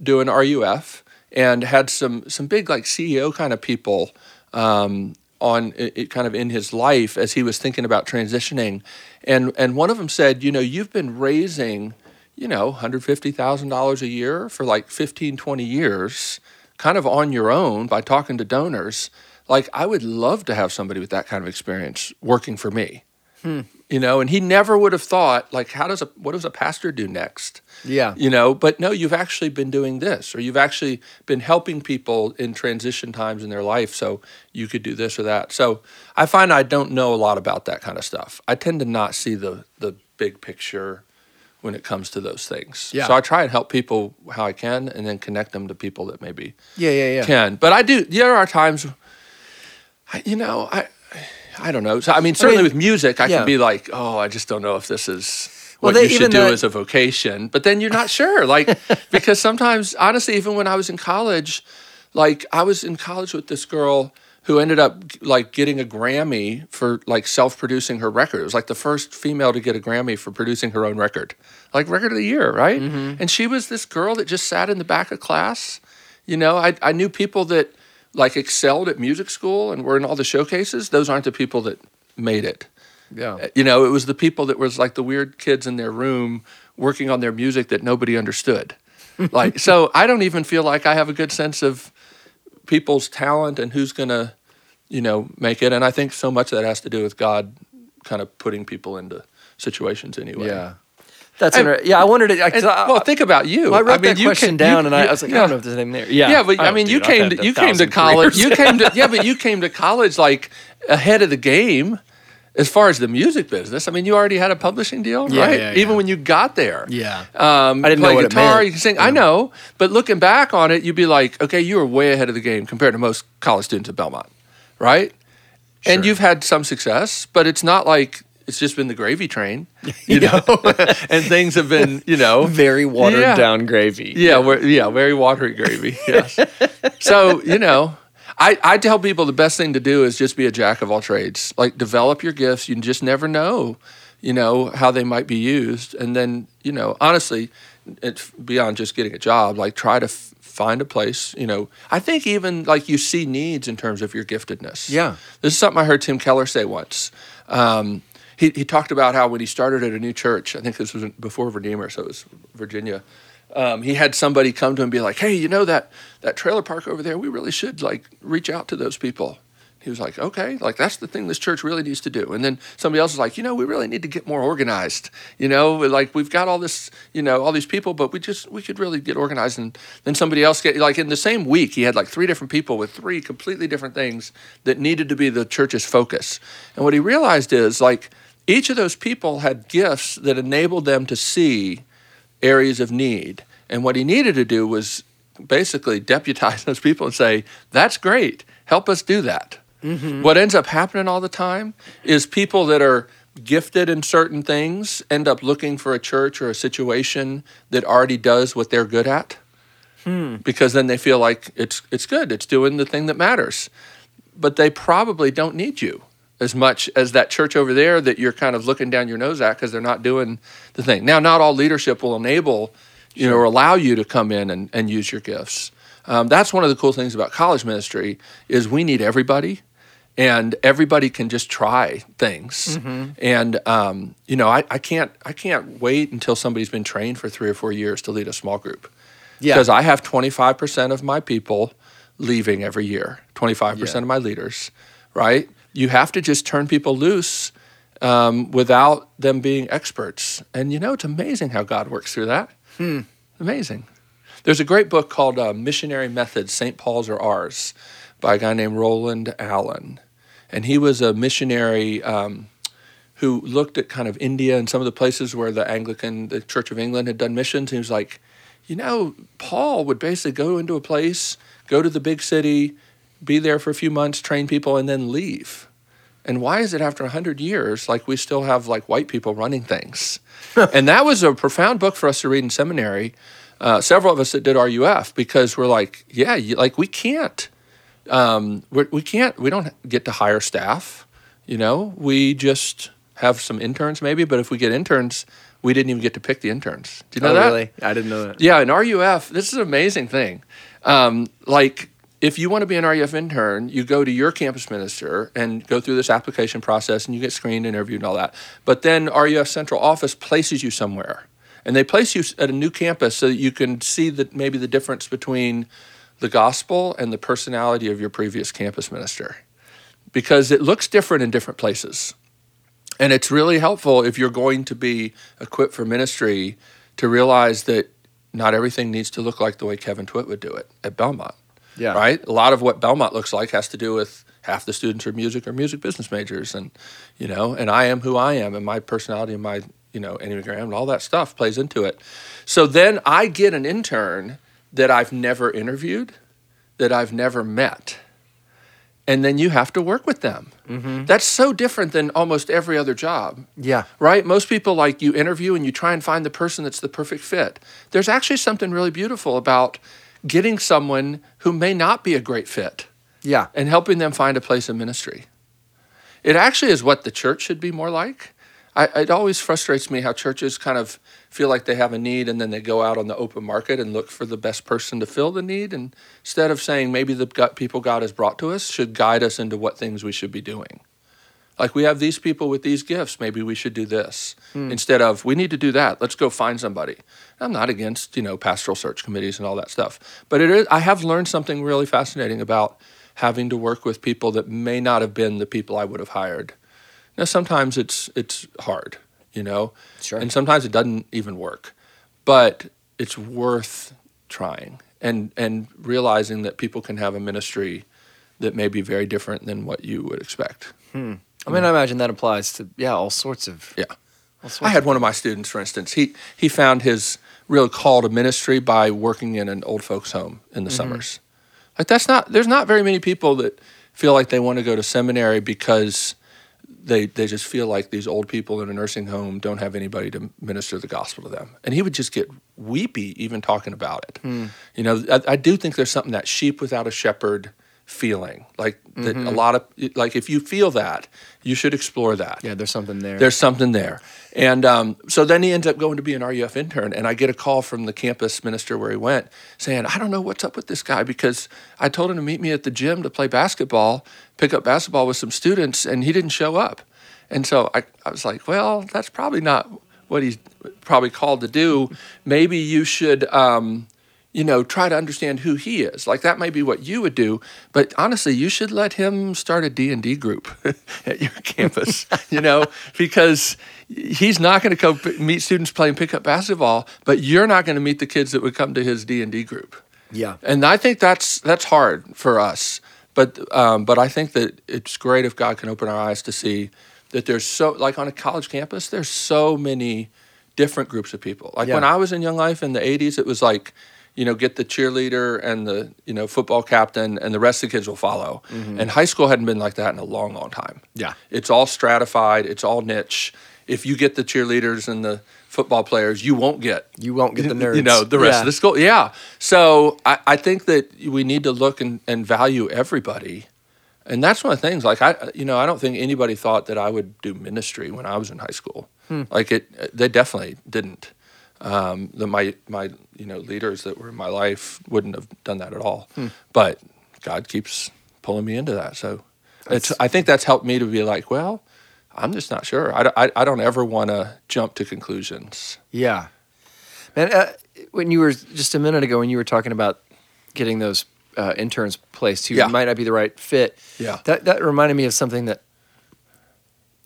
doing RUF and had some some big like CEO kind of people um, on it, it kind of in his life as he was thinking about transitioning, and and one of them said, you know, you've been raising, you know, hundred fifty thousand dollars a year for like 15, 20 years, kind of on your own by talking to donors. Like I would love to have somebody with that kind of experience working for me. Hmm. You know, and he never would have thought like, how does a what does a pastor do next? Yeah. you know but no you've actually been doing this or you've actually been helping people in transition times in their life so you could do this or that so i find i don't know a lot about that kind of stuff i tend to not see the the big picture when it comes to those things Yeah. so i try and help people how i can and then connect them to people that maybe Yeah. Yeah. Yeah. can but i do there are times I- you know i i don't know so i mean certainly mean, with music i yeah. can be like oh i just don't know if this is Well, what they- you should do the- as a vocation but then you're not sure like because sometimes honestly even when i was in college like i was in college with this girl who ended up like getting a grammy for like self-producing her record. It was like the first female to get a grammy for producing her own record. Like record of the year right? Mm-hmm. And she was this girl that just sat in the back of class. You know i, I knew people that like excelled at music school and were in all the showcases. Those aren't the people that made it. Yeah. Uh, you know, it was the people that was like the weird kids in their room working on their music that nobody understood. like, so I don't even feel like I have a good sense of people's talent and who's going to, you know, make it. And I think so much of that has to do with God kind of putting people into situations anyway. Yeah. That's And- inter- yeah. I wondered it. I, 'cause And, I- well, think about you. well, I wrote mean, that you question can- down, you- and I, you- I was like, I don't know if there's anything there. Yeah. Yeah, but I Oh, mean, you dude, I've came to you came to college. You came to yeah, but you came to college like ahead of the game as far as the music business. I mean, you already had a publishing deal, Yeah, right? yeah, Even when you got there. Yeah. Um, I didn't play know what it guitar, meant. you can sing. I know, but looking back on it, you'd be like, okay, you were way ahead of the game compared to most college students at Belmont, right? And you've had some success, but it's not like it's just been the gravy train, you know. and things have been, you know, very watered Yeah. down gravy. yeah, we're, yeah, very watery gravy. Yes. so you know, I I tell people the best thing to do is just be a jack of all trades. Like develop your gifts. You just never know, you know, how they might be used. And then you know, honestly, it's beyond just getting a job. Like try to f- find a place. You know, I think even like you see needs in terms of your giftedness. Yeah. This is something I heard Tim Keller say once. Um, he, he talked about how when he started at a new church, I think this was before Redeemer, so it was Virginia. Um, he had somebody come to him and be like, "Hey, you know that that trailer park over there? We really should like reach out to those people." He was like, "Okay, like that's the thing this church really needs to do." And then somebody else was like, "You know, we really need to get more organized. You know, like we've got all this, you know, all these people, but we just we could really get organized." And then somebody else get like in the same week, he had like three different people with three completely different things that needed to be the church's focus. And what he realized is like each of those people had gifts that enabled them to see areas of need. And what he needed to do was basically deputize those people and say, That's great. Help us do that. Mm-hmm. What ends up happening all the time is people that are gifted in certain things end up looking for a church or a situation that already does what they're good at. Hmm. Because then they feel like it's it's good, it's doing the thing that matters. But they probably don't need you as much as that church over there that you're kind of looking down your nose at because they're not doing the thing. Now, not all leadership will enable, you sure. know, or allow you to come in and, and use your gifts. Um, that's one of the cool things about college ministry is we need everybody and everybody can just try things mm-hmm. and um, you know I, I can't i can't wait until somebody's been trained for three or four years to lead a small group yeah because i have 25% of my people leaving every year 25% yeah. of my leaders right you have to just turn people loose um, without them being experts. And you know, it's amazing how God works through that. Hmm. Amazing. There's a great book called uh, Missionary Methods, St. Paul's or Ours, by a guy named Roland Allen. And he was a missionary um, who looked at kind of India and some of the places where the Anglican, the Church of England had done missions. And he was like, you know, Paul would basically go into a place, go to the big city, be there for a few months, train people, and then leave. And why is it after 100 years, like we still have like white people running things? and that was a profound book for us to read in seminary. Uh, several of us that did RUF because we're like, yeah, you, like we can't, um, we're, we can't, we don't get to hire staff. You know, we just have some interns maybe, but if we get interns, we didn't even get to pick the interns. Do you know oh, that? Really? I didn't know that. Yeah, in RUF, this is an amazing thing. Um, like if you want to be an RUF intern, you go to your campus minister and go through this application process and you get screened, and interviewed, and all that. But then RUF central office places you somewhere. And they place you at a new campus so that you can see that maybe the difference between the gospel and the personality of your previous campus minister. Because it looks different in different places. And it's really helpful if you're going to be equipped for ministry to realize that not everything needs to look like the way Kevin Twit would do it at Belmont yeah. Right. A lot of what Belmont looks like has to do with half the students are music or music business majors, and you know, and I am who I am, and my personality and my you know enneagram and all that stuff plays into it. So then I get an intern that I've never interviewed, that I've never met. And then you have to work with them. Mm-hmm. That's so different than almost every other job. Yeah. Right? Most people like you interview and you try and find the person that's the perfect fit. There's actually something really beautiful about getting someone who may not be a great fit. Yeah. And helping them find a place in ministry. It actually is what the church should be more like. I, it always frustrates me how churches kind of feel like they have a need and then they go out on the open market and look for the best person to fill the need. And instead of saying maybe the people God has brought to us should guide us into what things we should be doing. Like we have these people with these gifts, maybe we should do this hmm. instead of we need to do that. Let's go find somebody. I'm not against you know pastoral search committees and all that stuff, but it is. I have learned something really fascinating about having to work with people that may not have been the people I would have hired. Now sometimes it's it's hard, you know, sure. and sometimes it doesn't even work, but it's worth trying and and realizing that people can have a ministry that may be very different than what you would expect. Hmm. I mean, I imagine that applies to yeah all sorts of yeah. Sorts I had one of my students, for instance. He he found his real call to ministry by working in an old folks home in the mm-hmm. summers. Like that's not there's not very many people that feel like they want to go to seminary because they they just feel like these old people in a nursing home don't have anybody to minister the gospel to them. And he would just get weepy even talking about it. Mm. You know, I, I do think there's something that sheep without a shepherd feeling. Like that mm-hmm. a lot of like if you feel that you should explore that. Yeah there's something there. There's something there. And um, so then he ends up going to be an ruf intern and i get a call from the campus minister where he went saying i don't know what's up with this guy because i told him to meet me at the gym to play basketball pick up basketball with some students and he didn't show up. And so I, I was like, well, that's probably not what he's probably called to do. Maybe you should, um, you know, try to understand who he is. Like that might be what you would do. But honestly, you should let him start a D&D group at your campus, you know, because he's not going to go meet students playing pickup basketball, but you're not going to meet the kids that would come to his D&D group. Yeah. And I think that's that's hard for us. But um, but I think that it's great if God can open our eyes to see that there's so like on a college campus there's so many different groups of people. Like Yeah. when I was in Young Life in the 80s it was like you know get the cheerleader and the you know football captain and the rest of the kids will follow. And high school hadn't been like that in a long long time. Yeah. It's all stratified, it's all niche. If you get the cheerleaders and the football players, you won't get You won't get the nerds. you know the rest Yeah. of the school yeah so I, I think that we need to look and, and value everybody and that's one of the things like i you know i don't think anybody thought that i would do ministry when i was in high school Hmm. like it they definitely didn't um, the, my my you know leaders that were in my life wouldn't have done that at all Hmm. but god keeps pulling me into that so it's i think that's helped me to be like well i'm just not sure i, don't- I, I don't ever want to jump to conclusions Yeah. Man, uh, when you were just a minute ago, when you were talking about getting those uh, interns placed who Yeah. might not be the right fit, Yeah. that that reminded me of something that.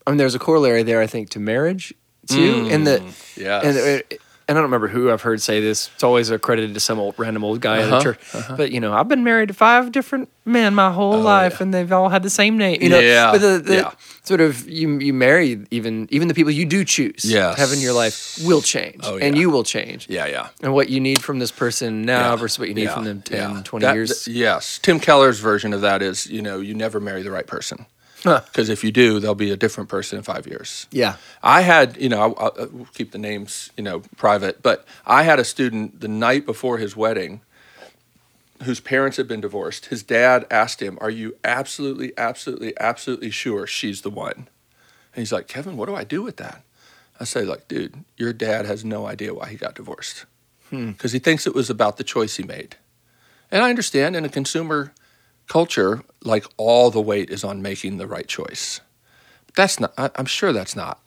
I mean, there's a corollary there, I think, to marriage too, and Mm, and it, and I don't remember who I've heard say this. It's always accredited to some old random old guy at Uh-huh, a church. But you know, I've been married to five different men my whole life, and they've all had the same name. You know, Oh, Yeah, but the, the yeah. sort of you you marry even even the people you do choose Yes. to have in your life will change, Oh, and you will change. yeah yeah And what you need from this person now Yeah, versus what you need yeah, from them 10, yeah. 20 That- years. th- yes. Tim Keller's version of that is, you know, you never marry the right person. Huh. Because if you do, they'll be a different person in five years. yeah. I had, you know, I'll, I'll keep the names, you know, private, but I had a student the night before his wedding whose parents had been divorced. His dad asked him, Are you absolutely, absolutely, absolutely sure she's the one? And he's like, Kevin, what do I do with that? I say, like, dude, your dad has no idea why he got divorced Hmm. because he thinks it was about the choice he made. And I understand in a consumer culture, like all the weight is on making the right choice. That's not. I, I'm sure that's not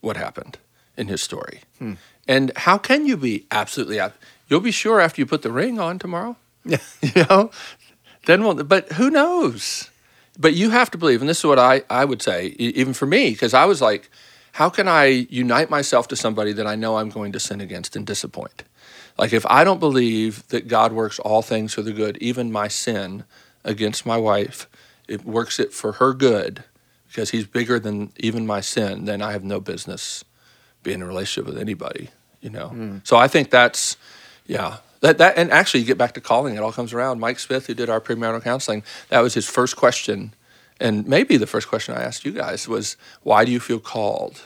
what happened in his story. Hmm. And how can you be absolutely, you'll be sure after you put the ring on tomorrow. Yeah. You know, then we'll. But who knows? But you have to believe, and this is what I I would say, even for me, because I was like, how can I unite myself to somebody that I know I'm going to sin against and disappoint? Like if I don't believe that God works all things for the good, even my sin against my wife, it works it for her good because he's bigger than even my sin, then I have no business being in a relationship with anybody, you know. Hmm. So I think that's yeah. That that and actually you get back to calling, it all comes around. Mike Smith, who did our premarital counseling, that was his first question. And maybe the first question I asked you guys was, why do you feel called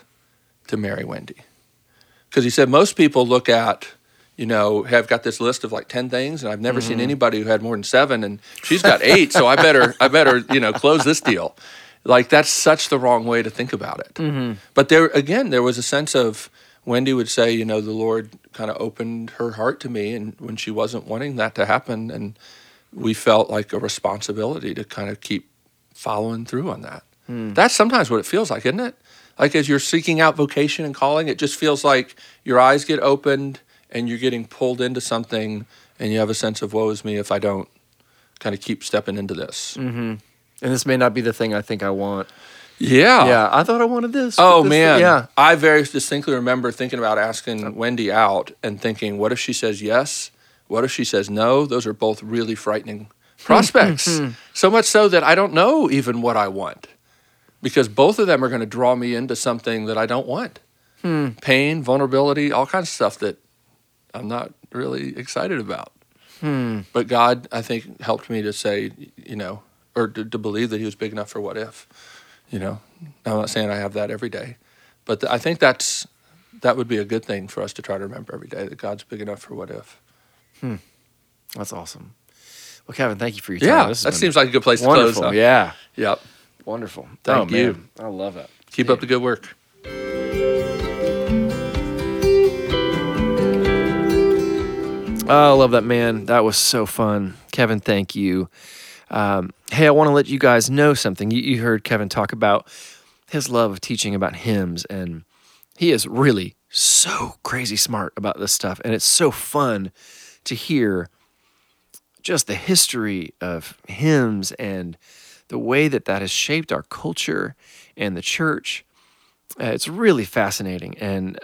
to marry Wendy? Because he said most people look at, you know, have got this list of like ten things, and I've never seen mm-hmm. anybody who had more than seven, and she's got eight, so I better, I better, you know, close this deal. Like that's such the wrong way to think about it. Mm-hmm. But there again, there was a sense of Wendy would say, you know, the Lord kind of opened her heart to me, and when she wasn't wanting that to happen, and we felt like a responsibility to kind of keep following through on that. Hmm. That's sometimes what it feels like, isn't it? Like as you're seeking out vocation and calling, it just feels like your eyes get opened and you're getting pulled into something, and you have a sense of woe is me if I don't kind of keep stepping into this. Mm-hmm. And this may not be the thing I think I want. Yeah. Yeah, I thought I wanted this. Oh this- man, Yeah. I very distinctly remember thinking about asking Wendy out and thinking, what if she says yes? What if she says no? Those are both really frightening prospects. Hmm. so much so that I don't know even what I want, because both of them are going to draw me into something that I don't want. Hmm. Pain, vulnerability, all kinds of stuff that I'm not really excited about. Hmm. But God, I think, helped me to say, you know, or to, to believe that He was big enough for what if. You know, I'm not saying I have that every day, but I think that's that would be a good thing for us to try to remember every day that God's big enough for what if. Hmm. That's awesome. Well, Kevin, thank you for your time. Yeah, that seems like a good place to wonderful. close. Huh? Yeah. Yep. Wonderful. Thank oh, you. Man. I love it. Keep up the good work. Oh, I love that man. That was so fun. Kevin, thank you. Um, hey, I want to let you guys know something. You, you heard Kevin talk about his love of teaching about hymns. And he is really so crazy smart about this stuff. And it's so fun to hear just the history of hymns and the way that that has shaped our culture and the church. Uh, it's really fascinating. And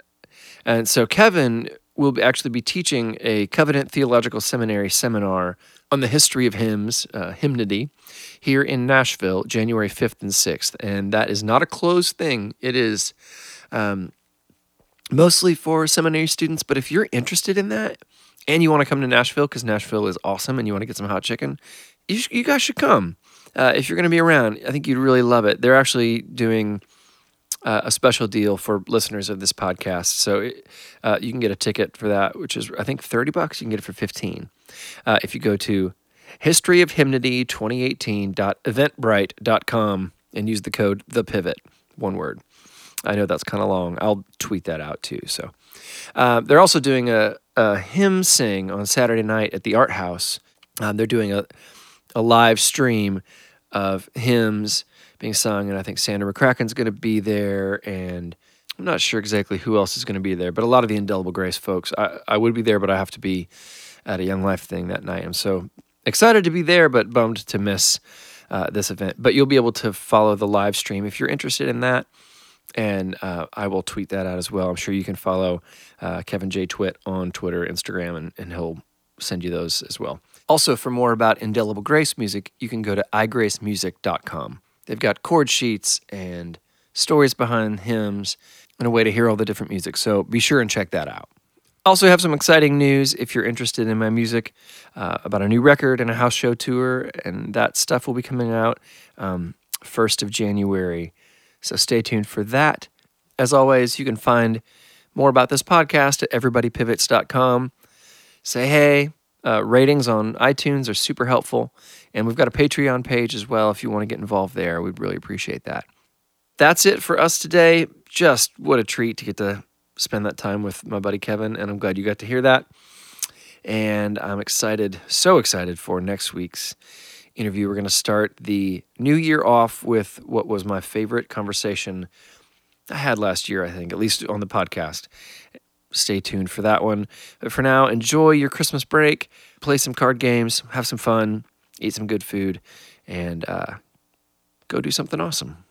and so Kevin will actually be teaching a Covenant Theological Seminary seminar on the history of hymns, uh, hymnody, here in Nashville, January 5th and 6th. And that is not a closed thing. It is um, mostly for seminary students. But if you're interested in that and you want to come to Nashville, because Nashville is awesome and you want to get some hot chicken, you, sh- you guys should come. Uh, if you're going to be around, I think you'd really love it. They're actually doing uh, a special deal for listeners of this podcast. So uh, you can get a ticket for that, which is, I think, 30 bucks. You can get it for 15 uh, if you go to History of Hymnody 2018.eventbrite.com and use the code The Pivot, one word. I know that's kind of long. I'll tweet that out too. So uh, they're also doing a, a hymn sing on Saturday night at the Art House. Um, they're doing a, a live stream of hymns being sung, and I think Sandra McCracken's going to be there, and I'm not sure exactly who else is going to be there, but a lot of the Indelible Grace folks. I, I would be there, but I have to be at a Young Life thing that night. I'm so excited to be there, but bummed to miss uh, this event. But you'll be able to follow the live stream if you're interested in that. And uh, I will tweet that out as well. I'm sure you can follow uh, Kevin J. Twit on Twitter, Instagram, and, and he'll send you those as well. Also, for more about Indelible Grace music, you can go to igracemusic.com. They've got chord sheets and stories behind hymns and a way to hear all the different music. So be sure and check that out. Also, have some exciting news if you're interested in my music uh, about a new record and a house show tour, and that stuff will be coming out um, 1st of January. So stay tuned for that. As always, you can find more about this podcast at everybodypivots.com. Say hey. Uh, ratings on iTunes are super helpful. And we've got a Patreon page as well if you want to get involved there. We'd really appreciate that. That's it for us today. Just what a treat to get to spend that time with my buddy Kevin, and I'm glad you got to hear that. And I'm excited, so excited for next week's interview. We're going to start the new year off with what was my favorite conversation I had last year, I think, at least on the podcast stay tuned for that one. But for now, enjoy your Christmas break, play some card games, have some fun, eat some good food, and uh, go do something awesome.